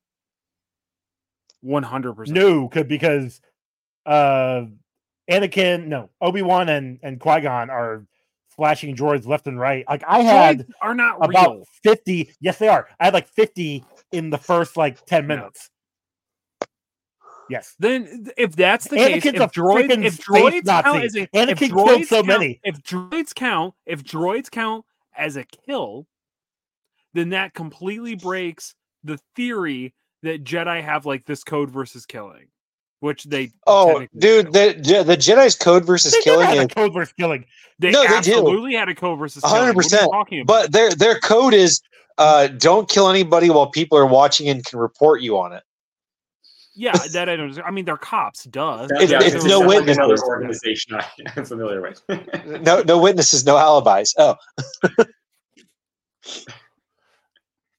One hundred percent. No, because uh Anakin, no, Obi-Wan and, and Qui-Gon are flashing droids left and right. Like I had are not about real. 50, yes, they are. I had like 50 in the first like 10 No. minutes. Yes. Then, if that's the case, if a droids, if droids count Nazi. as a, Anakin if droids so count, many. if droids count, if droids count as a kill, then that completely breaks the theory that Jedi have like this code versus killing. which they Oh, dude, the the Jedi's code versus They killing had a is, code versus killing. they no, they do. absolutely had a code versus killing. What are 100%, talking about? but their their code is uh don't kill anybody while people are watching and can report you on it. Yeah, that I don't. I mean, they're cops, duh. That- It's- yeah, it's it no sounds like witnesses. Another organization I- I'm familiar with. No no witnesses, no alibis. Oh,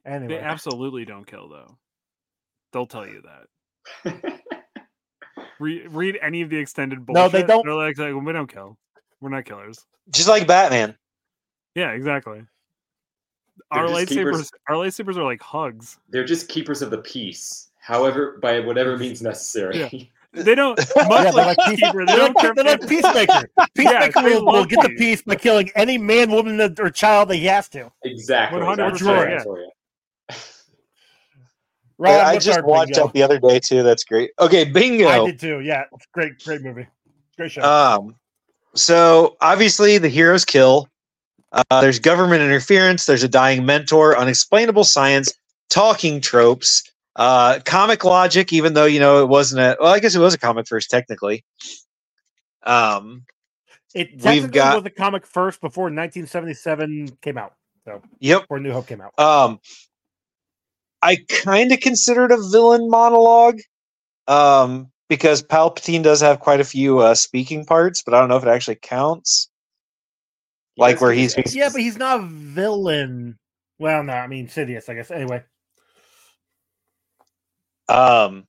They absolutely don't kill, though. They'll tell you that. Read, read any of the extended bullshit. No, they don't- They're like, like, we don't kill. We're not killers. just like Batman. Yeah, exactly. They're Our lightsabers, keepers. our lightsabers are like hugs. They're just keepers of the peace, however, by whatever means necessary. Yeah. They don't much they're like like, peace, Peacekeeper, they they're don't care they're like Peacemaker. Peacemaker they will, will get the peace. peace by killing any man, woman, or child that he has to. Exactly. 100%, right for you. I just watched that the other day too. That's great. Okay, bingo. I did too. Yeah, great, great movie. Great show. Um, so obviously the heroes kill. Uh, there's government interference. There's a dying mentor. Unexplainable science. Talking tropes. Uh, comic logic. Even though you know it wasn't a. Well, I guess it was a comic first technically. Um. it we've got- was a comic first before 1977 came out. So Yep. before New Hope came out. Um. I kind of considered a villain monologue. Um. Because Palpatine does have quite a few uh, speaking parts, but I don't know if it actually counts. Like Yes, where he's- he's Yeah, but he's not a villain. Well, no, I mean Sidious, I guess. Anyway, Um.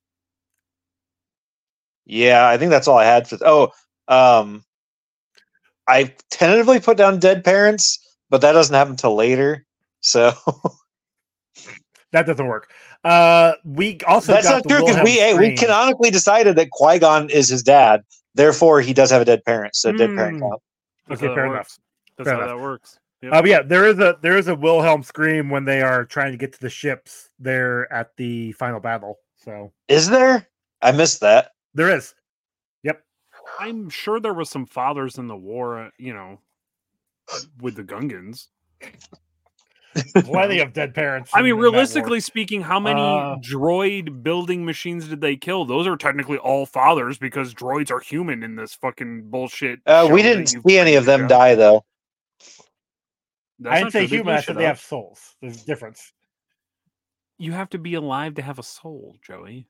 Yeah, I think that's all I had for. oh, um, I tentatively put down dead parents, but that doesn't happen until later. So that doesn't work. Uh, we also that's got not true because we we canonically decided that Qui Gon is his dad. Therefore, he does have a dead parent. So dead parent Hmm. count. Okay, how that fair enough. works. That's Fair how enough. that works. Yep. Uh, but yeah, there is a there is a Wilhelm scream when they are trying to get to the ships there at the final battle. So Is there? I missed that. there is. Yep. I'm sure there was some fathers in the war, uh, you know, with the Gungans. Plenty of dead parents. I mean, in that war. realistically speaking, how many Uh, droid building machines did they kill? Those are technically all fathers because droids are human in this fucking bullshit. Uh, we didn't see any of them shown. die though. That's I didn't say true. They human. blew I said they have souls. There's a difference. You have to be alive to have a soul, Joey.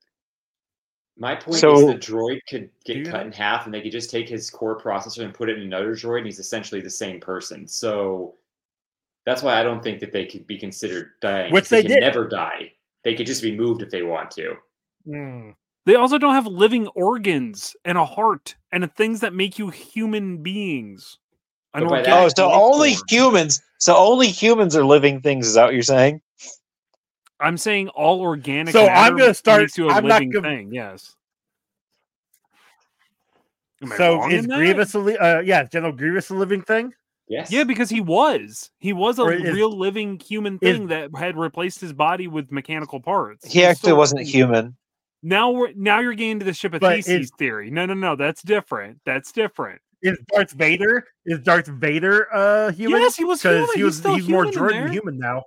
My point So- is the droid could get cut know? in half and they could just take his core processor and put it in another droid and he's essentially the same person. So that's why I don't think that they could be considered dying. Which 'cause they can did. never die. They could just be moved if they want to. Hmm. They also don't have living organs and a heart and things that make you human beings. An But by that- Oh, so only form. humans. So only humans are living things. Is that what you're saying? I'm saying all organic. So I'm gonna start- makes you a I'm not living gonna- thing. Yes. So wrong is? Grievous a li- uh, yeah, General Grievous a living thing? Yes. Yeah, because he was. He was a is- real living human is- thing that had replaced his body with mechanical parts. He He's actually still- wasn't human. Now we're now you're getting to the ship of But Theseus is- theory. No, no, no, that's different. That's different. Is Darth Vader is Darth Vader uh human? Yes, he was because human. he He's was still he's more human in droid human now.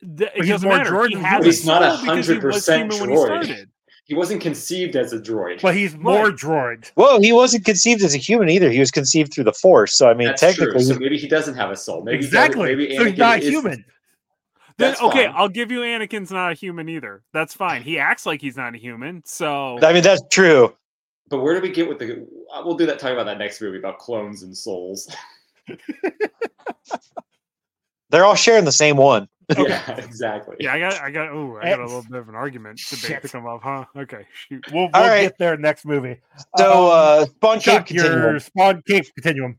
Th- It he's doesn't more matter. droid He has He's not a soul because he was 100% human when he droid. started. He wasn't conceived as a droid. But he's more Right. droid. Well, he wasn't conceived as a human either. He was conceived through the Force. So I mean, That's technically, true. So maybe he doesn't have a soul. Maybe he exactly. maybe so he's not is- human. Then, That's okay, fine. I'll give you Anakin's not a human either. That's fine. He acts like he's not a human. So I mean that's true. But where do we get with the? uh, We'll do that. Talk about that next movie about clones and souls. They're all sharing the same one. Yeah, exactly. yeah, I got, I got, oh, I got a little bit of an argument debate to come up, huh? Okay, shoot. We'll, we'll All right. get there next movie. So Um, uh Spawn Chuck, Continuum. your Spawn Cape Continuum.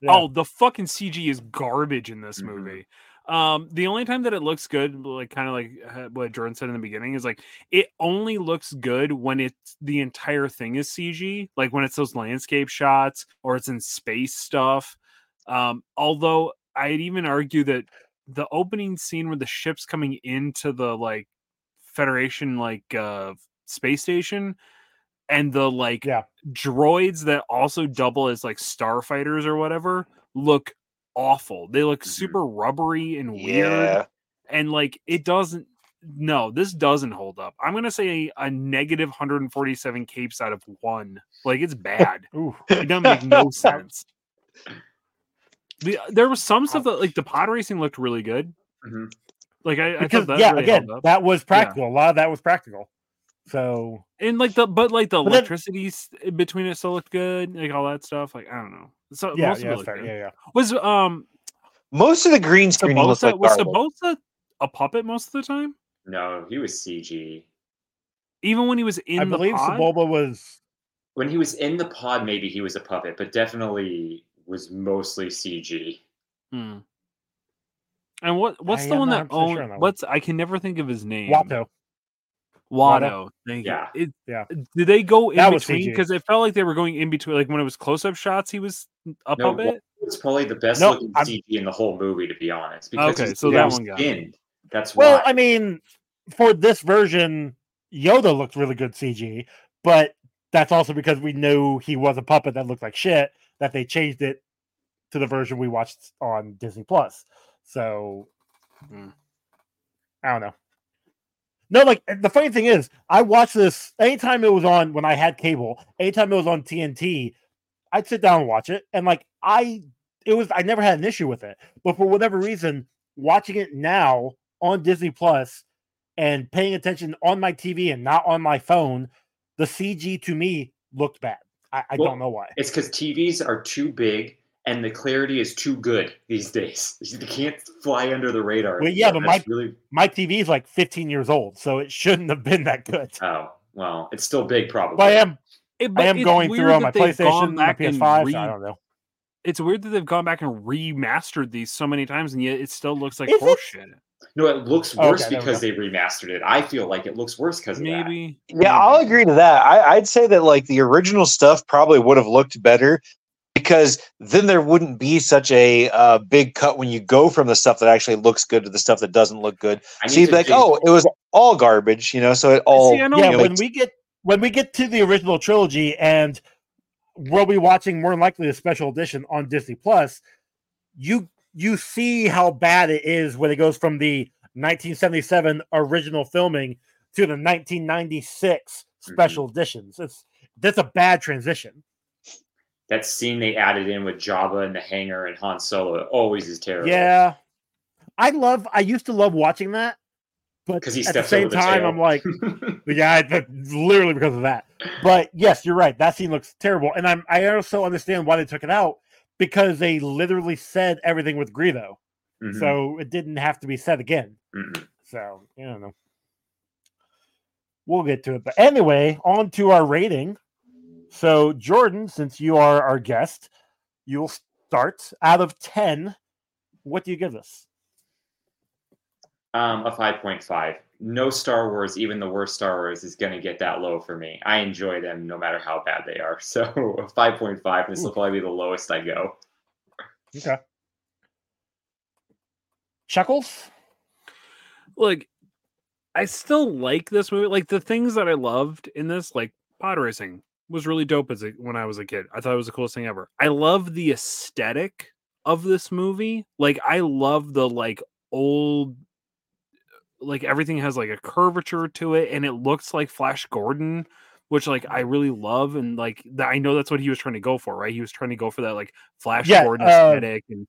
Yeah. Oh, the fucking CG is garbage in this Mhm. movie. Um, the only time that it looks good, like kind of like uh, what Jordan said in the beginning, is like it only looks good when it's the entire thing is CG, like when it's those landscape shots or it's in space stuff. Um, although I'd even argue that the opening scene where the ship's coming into the like Federation like uh space station and the like Yeah. droids that also double as like starfighters or whatever look awful. They look Mhm. super rubbery and weird Yeah. and like it doesn't no, this doesn't hold up. I'm gonna say a, negative 147 capes out of one. Like it's bad. It doesn't make no sense. The, there was some stuff that like the pod racing looked really good. Mhm. Like I, I Because thought that yeah, really again, held up. that was practical. A lot of that was practical. So and like the but like the But electricity s- between it still looked good. Like all that stuff. Like I don't know. So yeah, most of yeah, it fair. Yeah, yeah. Was um Most of the green screening looks Sabosa like was garbage. Sabosa a puppet most of the time? No, he was CG. Even when he was in I the believe pod? Sebulba was When he was in the pod, maybe he was a puppet, but definitely was mostly CG. Hmm. And what what's I the one that 100% sure owned on that what's I can never think of his name. Watto. Watto. Thank Yeah. you. It, Yeah. Did they go in That between? Because it felt like they were going in between. Like when it was close up shots, he was up a bit. It's probably the best No, looking I'm- CG in the whole movie, to be honest. Because Okay, so that one got skinned. That's Well, why. I mean, for this version, Yoda looked really good CG, but that's also because we knew he was a puppet that looked like shit. That they changed it to the version we watched on Disney Plus. So Hmm. I don't know. No, like the funny thing is, I watched this anytime it was on when I had cable. Anytime it was on TNT, I'd sit down and watch it, and like I, it was I never had an issue with it. But for whatever reason, watching it now on Disney Plus and paying attention on my TV and not on my phone, the CG to me looked bad. I, I Well, don't know why. It's because TVs are too big and the clarity is too good these days. You can't fly under the radar. Well, yeah, but my- really My TV is like 15 years old, so it shouldn't have been that good. oh well, it's still big, probably. But I am It- I am going through on my that they've gone PlayStation, my PS5. re- I don't know. It's weird that they've gone back and remastered these so many times, and yet it still looks like Is it? Horseshit. No, it looks worse there we because they remastered it. I feel like it looks worse because of that. Maybe. Yeah, I'll agree to that. I, I'd say that like the original stuff probably would have looked better because then there wouldn't be such a uh, big cut when you go from the stuff that actually looks good to the stuff that doesn't look good. I So you'd be like, dig- oh, it was all garbage, you know. So it all See, I know- yeah, you know, when we get when we get to the original trilogy and we'll be watching more than likely a special edition on Disney Plus, you you see how bad it is when it goes from the 1977 original filming to the 1996 mm-hmm. special editions. It's that's a bad transition. that scene they added in with Jabba and the hangar and Han Solo it always is terrible. Yeah. I love I used to love watching that, but because he at the same the time tail. I'm like Yeah, I- literally because of that. But yes, you're right. That scene looks terrible, and I'm I also understand why they took it out because they literally said everything with Greedo, Mhm, so it didn't have to be said again. mhm. So I don't know. We'll get to it, but anyway, on to our rating. So Jordan, since you are our guest, you'll start out of ten. What do you give this? Um, a five point five. No Star Wars, even the worst Star Wars, is going to get that low for me. I enjoy them no matter how bad they are. So a five point five. This will probably be the lowest I go. Okay. Chuckles. like I still like this movie. Like the things that I loved in this, like pod racing, was really dope as a, when I was a kid. I thought it was the coolest thing ever. I love the aesthetic of this movie. Like I love the like old like everything has like a curvature to it and it looks like Flash Gordon, which like I really love and like that I know that's what he was trying to go for, right? He was trying to go for that like Flash Yeah, Gordon uh, aesthetic and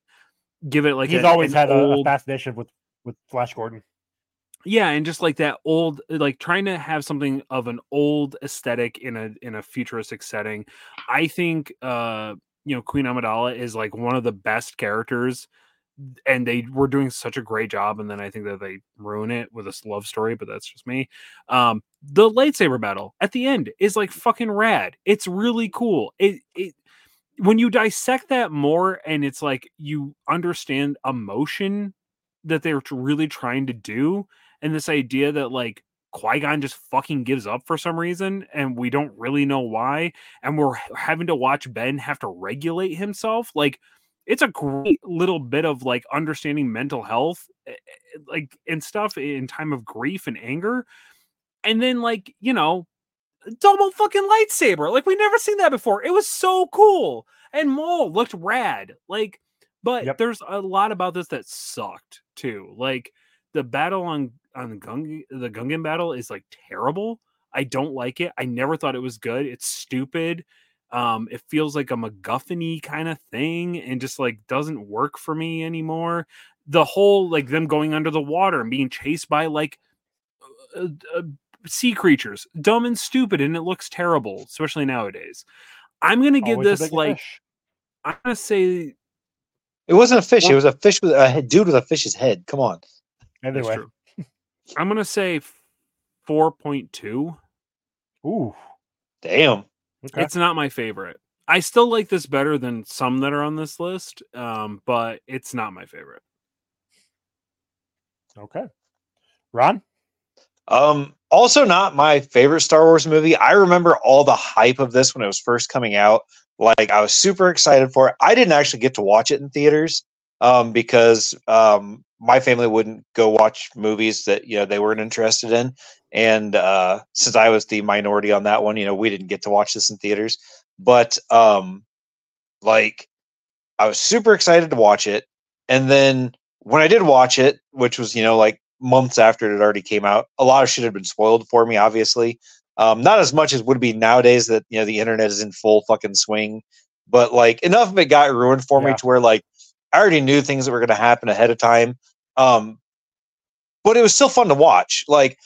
give it like He's an- always had a, a old- fascination with with Flash Gordon. yeah and just like that old like trying to have something of an old aesthetic in a in a futuristic setting i think uh you know queen amidala is like one of the best characters and they were doing such a great job and then i think that they ruin it with this love story but that's just me. Um the lightsaber battle at the end is like fucking rad. It's really cool. It it when you dissect that more and it's like you understand emotion that they're really trying to do and this idea that like Qui-Gon just fucking gives up for some reason and we don't really know why and we're having to watch Ben have to regulate himself like it's a great little bit of like understanding mental health eh, eh, like and stuff in time of grief and anger and then like you know double fucking lightsaber like we never seen that before it was so cool and Maul looked rad like but Yep. there's a lot about this that sucked too like the battle on on Gung the Gungan battle is like terrible. I don't like it. I never thought it was good. It's stupid. Um, it feels like a MacGuffin kind of thing and just like doesn't work for me anymore. The whole like them going under the water and being chased by like uh, uh, sea creatures, dumb and stupid, and it looks terrible, especially nowadays. I'm gonna give Always this like fish. I'm gonna say It wasn't a fish. It was a fish with a dude with a fish's head. Come on. Anyway. I'm gonna say four point two. ooh, Damn. Okay. It's not my favorite. I still like this better than some that are on this list, um, but it's not my favorite. okay. Ron, Um, also not my favorite Star Wars movie. I remember all the hype of this when it was first coming out. Like I was super excited for it. I didn't actually get to watch it in theaters um, because um, my family wouldn't go watch movies that you know they weren't interested in. And uh, since I was the minority on that one, you know, we didn't get to watch this in theaters. But um, like, I was super excited to watch it, and then when I did watch it, which was you know like months after it had already came out, a lot of shit had been spoiled for me. Obviously, um, not as much as would be nowadays that you know the internet is in full fucking swing, but like enough of it got ruined for me to where like I already knew things that were going to happen ahead of time. Um, but it was still fun to watch. Like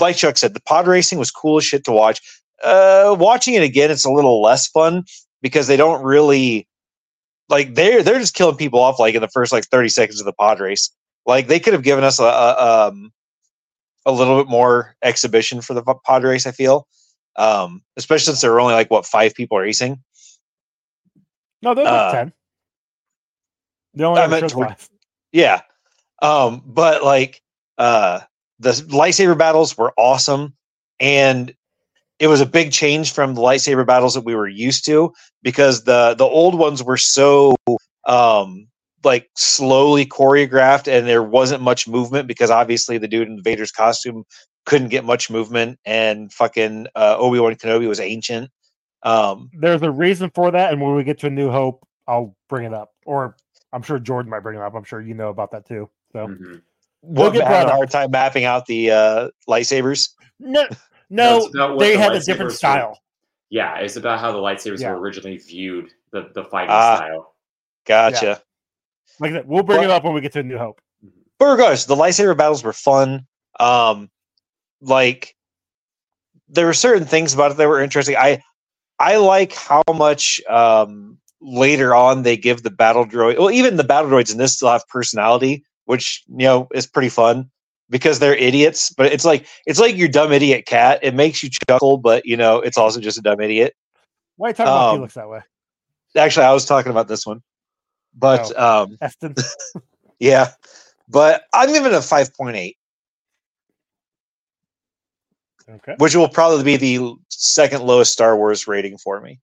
like Chuck said, the pod racing was cool as shit to watch. Uh, watching it again, it's a little less fun because they don't really like they're they're just killing people off like in the first like 30 seconds of the pod race. Like they could have given us a, a um a little bit more exhibition for the pod race. I feel, um, especially since there were only like what five people racing. no, there's Uh, ten. The only I meant toward- five. Yeah. Um, but like uh the lightsaber battles were awesome and it was a big change from the lightsaber battles that we were used to because the the old ones were so um like slowly choreographed and there wasn't much movement because obviously the dude in Vader's costume couldn't get much movement and fucking uh, Obi-Wan Kenobi was ancient. Um There's a reason for that, and when we get to a New Hope, I'll bring it up. Or I'm sure Jordan might bring it up. I'm sure you know about that too. So Mhm. What get had brought a hard time mapping out the uh lightsabers. no, No, no, it's about what they the had a lightsabers different were. style. Yeah, it's about how the lightsabers Yeah. were originally viewed, the, the fighting Ah. style. Gotcha. Like that, we'll bring it up when we get to a New Hope. but regardless, the lightsaber battles were fun. Um, like there were certain things about it that were interesting. I I like how much um later on they give the battle droid. Well, even the battle droids in this still have personality, which you know is pretty fun because they're idiots. But it's like it's like your dumb idiot cat. It makes you chuckle, but you know it's also just a dumb idiot. Why are you talking about Um, Felix that way? Actually, I was talking about this one, but um, yeah. But I'm giving it a five point eight. Okay. which will probably be the second lowest Star Wars rating for me.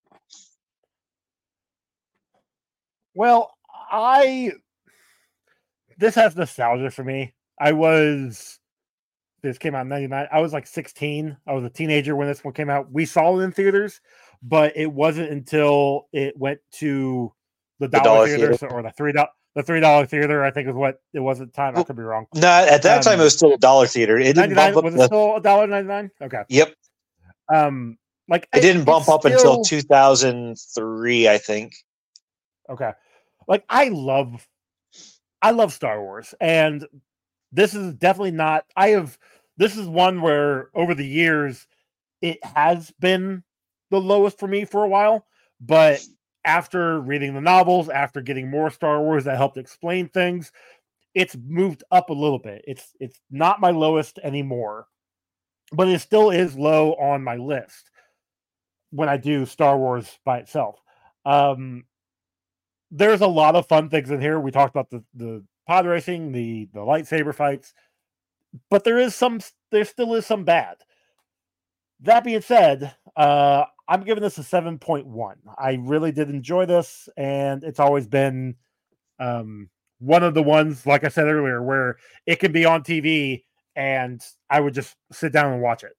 Well, I this has nostalgia for me. I was this came out in 99. I was like 16. I was a teenager when this one came out. We saw it in theaters, but it wasn't until it went to the dollar, dollar theater, theater. or the three dollar the three dollar theater, I think is what it was at the time. I could be wrong. No, at that time Um, it was still a dollar theater. It didn't bump up. was it still a dollar ninety nine? Okay. yep, Um like it didn't bump up until 2003, I think. Okay. Like I love I love Star Wars and this is definitely not I have this is one where over the years it has been the lowest for me for a while, but after reading the novels, after getting more Star Wars that helped explain things, it's moved up a little bit. It's it's not my lowest anymore, but it still is low on my list when I do Star Wars by itself. Um there's a lot of fun things in here. We talked about the the pod racing, the the lightsaber fights, but there is some there still is some bad. That being said, uh I'm giving this a 7.1. I really did enjoy this and it's always been um one of the ones like I said earlier where it can be on TV and I would just sit down and watch it.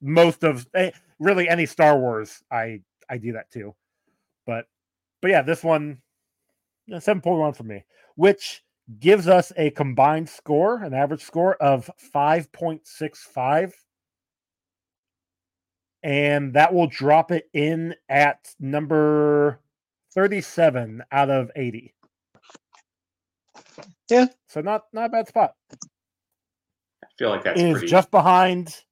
Most of eh, really any Star Wars I I do that too. But but yeah, this one 7.1 for me, which gives us a combined score, an average score of 5.65. And that will drop it in at number 37 out of 80. Yeah. So not not a bad spot. I feel like that's It is pretty. just behind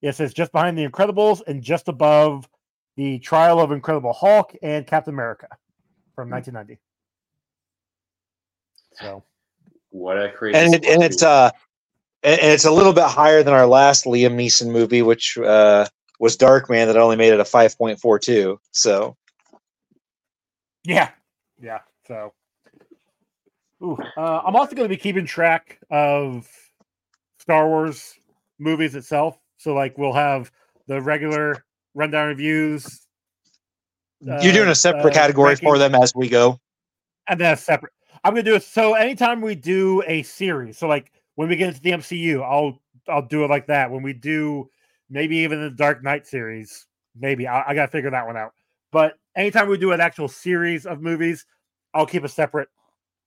yes, it's just behind the Incredibles and just above the Trial of Incredible Hulk and Captain America from hmm. 1990. So what a crazy. and it, and it's uh and and it's a little bit higher than our last Liam Neeson movie, which uh was Darkman, that only made it a five point four two. So Yeah, yeah. So, Ooh, uh, I'm also going to be keeping track of Star Wars movies itself. So, like, we'll have the regular rundown reviews, you're doing Uh, a separate uh, category for them as we go. and then a separate. I'm going to do it. So, anytime we do a series, so like when we get into the MCU, I'll I'll do it like that. When we do maybe even the Dark Knight series, maybe I, I got to figure that one out. But anytime we do an actual series of movies, I'll keep a separate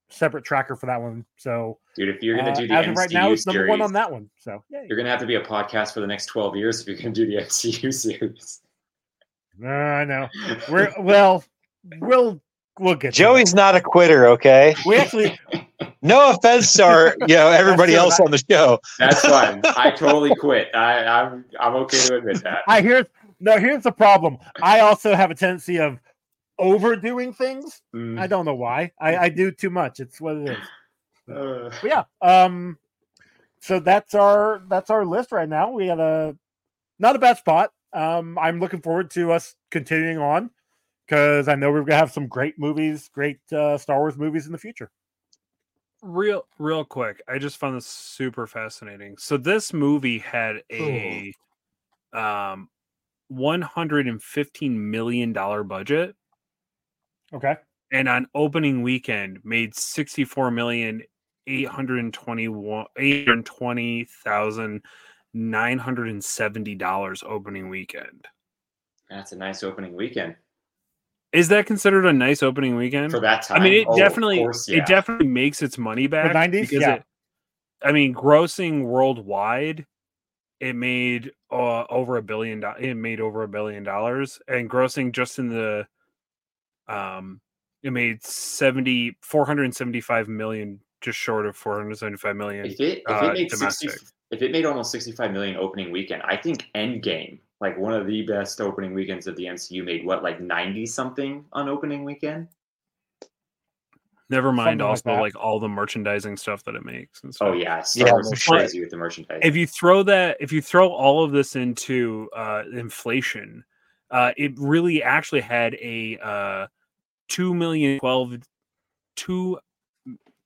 separate tracker for that one. So dude, if you're gonna uh, do the as MCU right now, it's number one on that one. So yeah, you're gonna have to be a podcast for the next 12 years if you're gonna do the MCU series. Uh, I know. We're well, we'll we'll get to Joey's not a quitter, okay? We actually No offense to our, you know, everybody true. else on the show. That's fine. I totally quit. I, I'm I'm okay to admit that. I hear no. Here's the problem. I also have a tendency of overdoing things. Mm, I don't know why. I, I do too much. It's what it is. uh, But yeah. Um. So that's our that's our list right now. We had a not a bad spot. Um. I'm looking forward to us continuing on because I know we're gonna have some great movies, great uh, Star Wars movies in the future. real real quick i just found this super fascinating. So this movie had a um 115 million dollar budget. Okay. and on opening weekend made 64 million 821 820,970 dollars opening weekend. That's a nice opening weekend is that considered a nice opening weekend for that time. I mean, it Oh, definitely course, yeah. it definitely makes its money back 90s? because Yeah. it. I mean, grossing worldwide, it made uh, over a billion. do- It made over a billion dollars, and grossing just in the, um, it made 70 475 million, just short of 475 million. If it if uh, it made 60, if it made almost 65 million opening weekend, I think Endgame, like one of the best opening weekends of the MCU, made what like 90 something on opening weekend. Never mind, something also that. like all the merchandising stuff that it makes and stuff. Oh yeah, Star Yeah, Wars is crazy with the merchandise. if you throw that if you throw all of this into uh inflation uh it really actually had a uh 2 million 12 two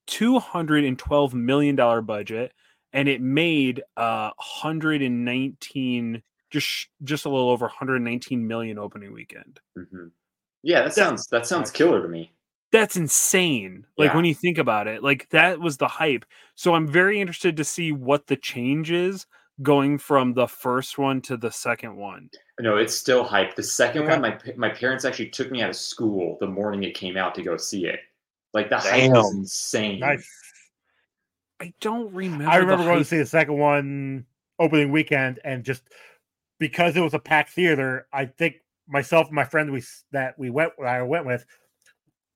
212 million dollar budget and it made uh 119 just sh- just just a little over 119 million opening weekend Mhm. Yeah, that sounds that sounds killer to me. that's insane like Yeah. when you think about it like that was the hype so i'm very interested to see what the change is going from the first one to the second one No, it's still hype. The second Okay. one, my my parents actually took me out of school the morning it came out to go see it. Like the hype is insane. Nice. i don't remember I remember going to see the second one opening weekend, and just because it was a packed theater, I think myself and my friend we that we went I went with.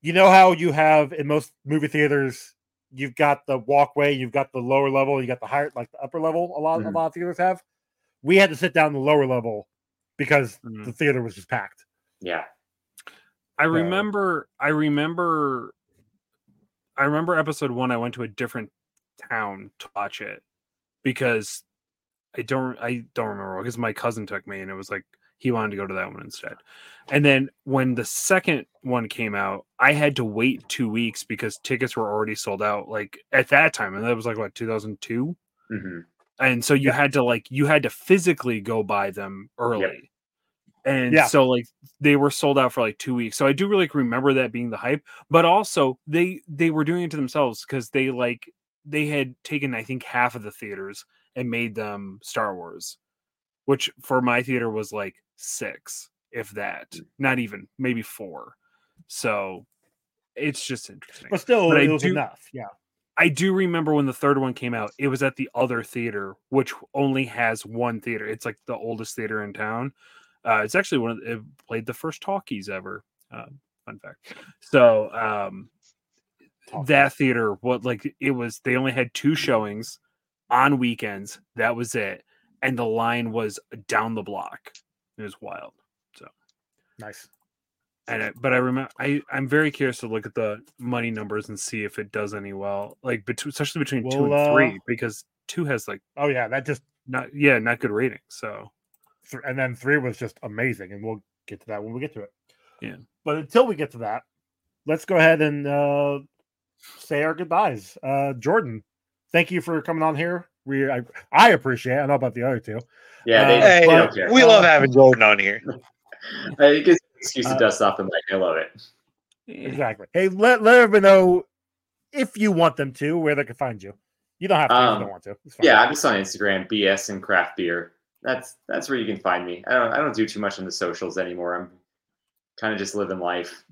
You know how you have in most movie theaters, you've got the walkway, you've got the lower level, you got the higher, like the upper level. A lot Mhm. a lot of theaters have. We had to sit down the lower level because Mhm. the theater was just packed. Yeah. I So- remember, I remember, I remember episode one. I went to a different town to watch it because I don't, I don't remember because my cousin took me and it was like he wanted to go to that one instead. And then when the second one came out, I had to wait two weeks because tickets were already sold out. Like at that time, and that was like what 2002 hmm and so you had to like you had to physically go buy them early and Yeah. so like they were sold out for like two weeks so i do really remember that being the hype but also they they were doing it to themselves because they like they had taken i think half of the theaters and made them star wars which for my theater was like six if that not even maybe four so it's just interesting But still, But I it was do- enough. Yeah. I do remember when the third one came out, it was at the other theater, which only has one theater. It's like the oldest theater in town. Uh, it's actually one of the, it played the first talkies ever. Uh, fun fact. So um, that theater, what like it was, they only had two showings on weekends. That was it, and the line was down the block. It was wild. So nice. And it, but I remember I I'm very curious to look at the money numbers and see if it does any well, like between especially between two and Well, uh, three because two has like Oh yeah, that just not yeah not good ratings. So th- and then three was just amazing, and we'll get to that when we get to it. Yeah. But until we get to that, let's go ahead and uh, say our goodbyes. Uh, Jordan, thank you for coming on here. We I, I appreciate. it. I know about the other two. Yeah, they, Uh, Hey, don't we love having Jordan on here. I think it's an excuse to Uh, dust off the mic. I love it. Exactly. Hey, let let everyone know if you want them to where they can find you. You don't have to if you Um, don't want to. Yeah, I'm just on Instagram, BS and craft beer. That's that's where you can find me. I don't I don't do too much on the socials anymore. I'm kind of just living life,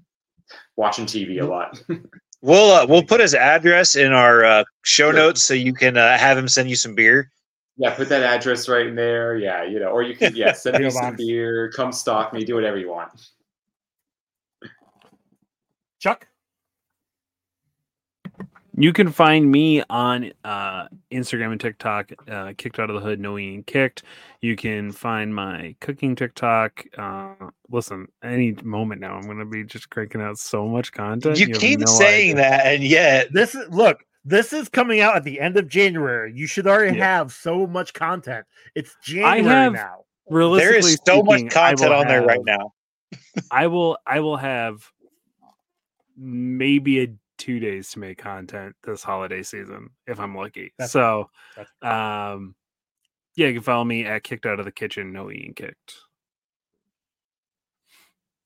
watching TV a lot. We'll uh, we'll put his address in our uh, show notes so you can uh, have him send you some beer. yeah, put that address right in there. Yeah, you know, or you can yeah send me some beer, come stalk me, do whatever you want. Chuck. You can find me on uh, Instagram and TikTok, uh, kicked out of the hood, no eating kicked. You can find my cooking TikTok. Uh, listen, any moment now, I'm going to be just cranking out so much content. You have keep no saying idea. that, and yet This is look. This is coming out at the end of January. You should already Yeah. have so much content. It's January have- now. Realistically there is so much speaking, I content on there right now. I will. I will have maybe a two days to make content this holiday season if I'm lucky. That's- so, um, yeah, you can follow me at Kicked Out of the Kitchen. No eating kicked.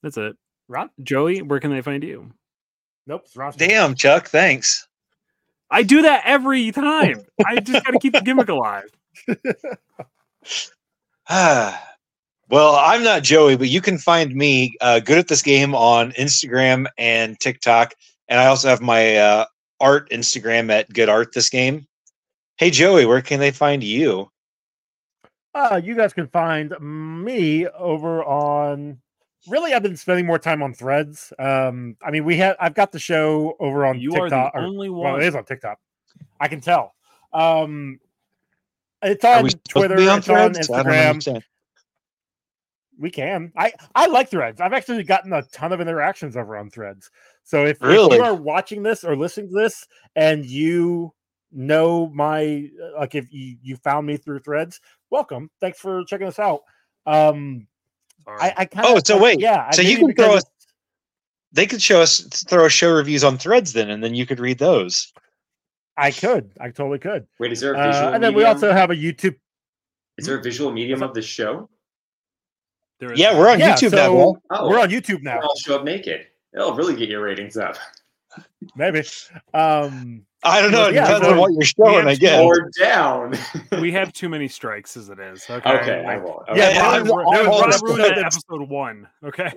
That's it. Ron? Joey, where can they find you? Nope. It's Ron's Damn, Chuck, thanks. I do that every time. I just got to keep the gimmick alive. well, I'm not Joey, but you can find me uh, good at this game on Instagram and TikTok, and I also have my uh, art Instagram at Good Art This Game. Hey, Joey, where can they find you? Uh, you guys can find me over on. Really, I've been spending more time on Threads. Um, I mean, we have. I've got the show over on You are TikTok. the or- only well, one. it is on TikTok. I can tell. Um, it's on we supposed to Twitter. be on it's Threads? I don't Instagram. We can. I I like Threads. I've actually gotten a ton of interactions over on Threads. So if, if you are watching this or listening to this and you know my like if you you found me through Threads, welcome. Thanks for checking us out. Um, I, I kind of Oh, so wait. yeah. I So you can throw us- They could show us throw show reviews on Threads then, and then you could read those. I could. I totally could. Wait, is there a visual Uh, and then we also have a YouTube. is there a visual medium of this show? There is- Yeah, we're on Yeah, YouTube so now. Will. Oh, we're on YouTube now. I'll show up naked. It'll really get your ratings up. Maybe. Um, I don't know. It yeah, depends on what you're we showing, have I to guess. Or down. we have too many strikes as it is. Okay. okay, I won't. Yeah, Okay. there I'm- was- I'm was all one Rob ruined episode that episode one. Okay.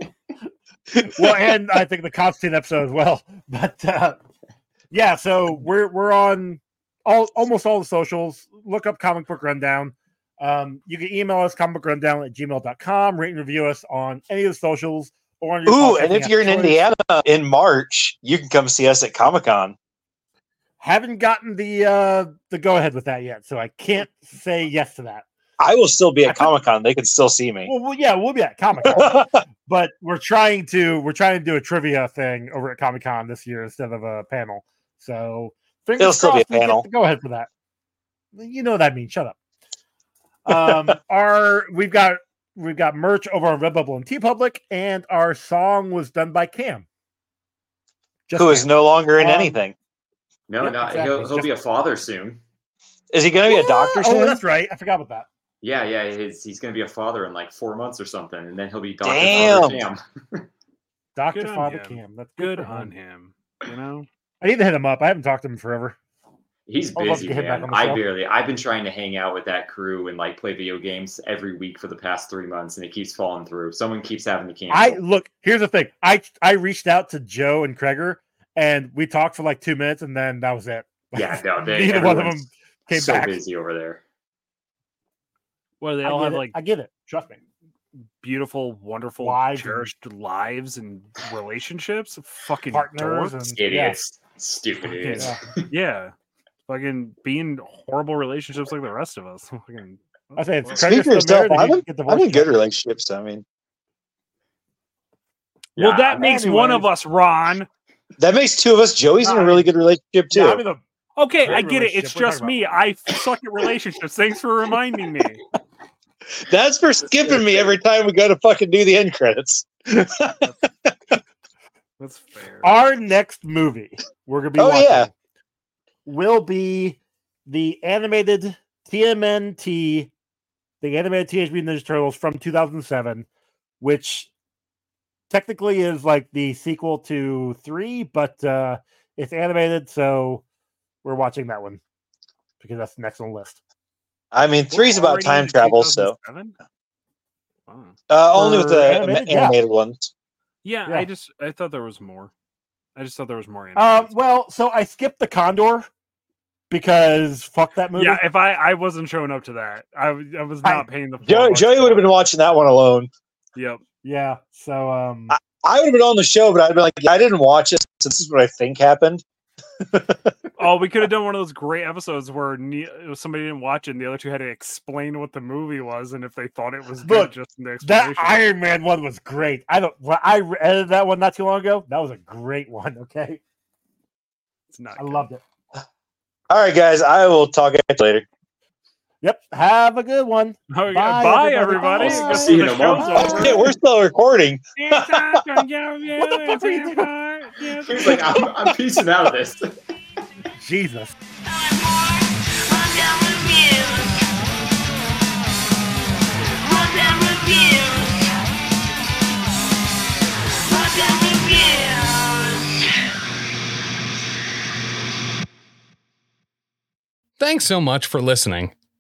well, and I think the Constantine episode as well. But uh, yeah, so we're we're on all almost all the socials. Look up Comic Book Rundown. Um, you can email us comic rundown at gmail.com, rate and review us on any of the socials or on your Ooh, and if you're in choice. Indiana in March, you can come see us at Comic Con. Haven't gotten the uh the go ahead with that yet, so I can't say yes to that. I will still be at Comic Con. They can still see me. Well, well yeah, we'll be at Comic Con, but we're trying to we're trying to do a trivia thing over at Comic Con this year instead of a panel. So fingers It'll still be a crossed we get panel. Go ahead for that. You know what that means. Shut up. Um, our we've got we've got merch over on Redbubble and TeePublic, and our song was done by Cam. Just Who is Cam. no longer in Um, anything? No, Yeah, no, exactly. he'll, he'll be a father soon. Is he going to be a doctor Soon? Oh, soon? that's right. I forgot about that. Yeah, yeah, he's, he's going to be a father in like four months or something, and then he'll be Dr. Damn. Father Cam. Doctor Father him. Cam. That's Good for on him. You know. I need to hit him up. I haven't talked to him forever. He's I'd love to busy, get him back man. I barely. I've been trying to hang out with that crew and like play video games every week for the past three months, and it keeps falling through. Someone keeps having to cancel. I look. Here's the thing. I I reached out to Joe and Kreger, and we talked for like two minutes, and then that was it. Yeah, no, they neither one of them everyone's came so back. busy over there. Where they I all have it. like I get it. Trust me. beautiful, wonderful, Lives and- cherished lives and relationships. Fucking Partners dorks. and- Idiots. Stupid idiots. yeah, fucking being horrible relationships like the rest of us. Fucking- I say it's Well, credit Speak for yourself. I'm he in, I'm in good relationships. I mean, well, Yeah, that makes one of us, Ron. That makes two of us. Joey's in a really good relationship too. Yeah, I'm in a Okay, Great I get it. It's relationship. What are just talking me. I suck at relationships. Thanks for reminding me. That's for skipping me every time we go to fucking do the end credits. That's fair. our next movie we're gonna be Oh, watching yeah. will be the animated TMNT, the animated Teenage Mutant Ninja Turtles from 2007, which technically is like the sequel to three, but uh, it's animated, so we're watching that one because that's the next on the list. I mean, three's about time travel, so Wow. uh, only with the animated, animated, yeah. ones. Yeah, Yeah. I just I thought there was more. I just thought there was more. Uh, well, so I skipped the Condor because fuck that movie. yeah, if I I wasn't showing up to that, I I was I- not paying the. full Joey, Joey would have been watching that one alone. Yep. Yeah. So um, I would have been on the show, but I'd be like, yeah, I didn't watch it. So this is what I think happened. Oh, we could have done one of those great episodes where ne- somebody didn't watch it, and the other two had to explain what the movie was, and if they thought it was good, Look, just in the that. Iron Man one was great. I don't. well, I re- edited that one not too long ago. That was a great one. Okay, it's not. I good. loved it. All right, guys, I will talk at you later. Yep. Have a good one. Oh, yeah. Bye, Bye, everybody. everybody. See you the in a month. Yeah, we're still recording. What What the fuck are you doing? He's like, I'm, I'm piecing out of this. Jesus. Time for Reviews. Rundown Reviews. Reviews. Thanks so much for listening.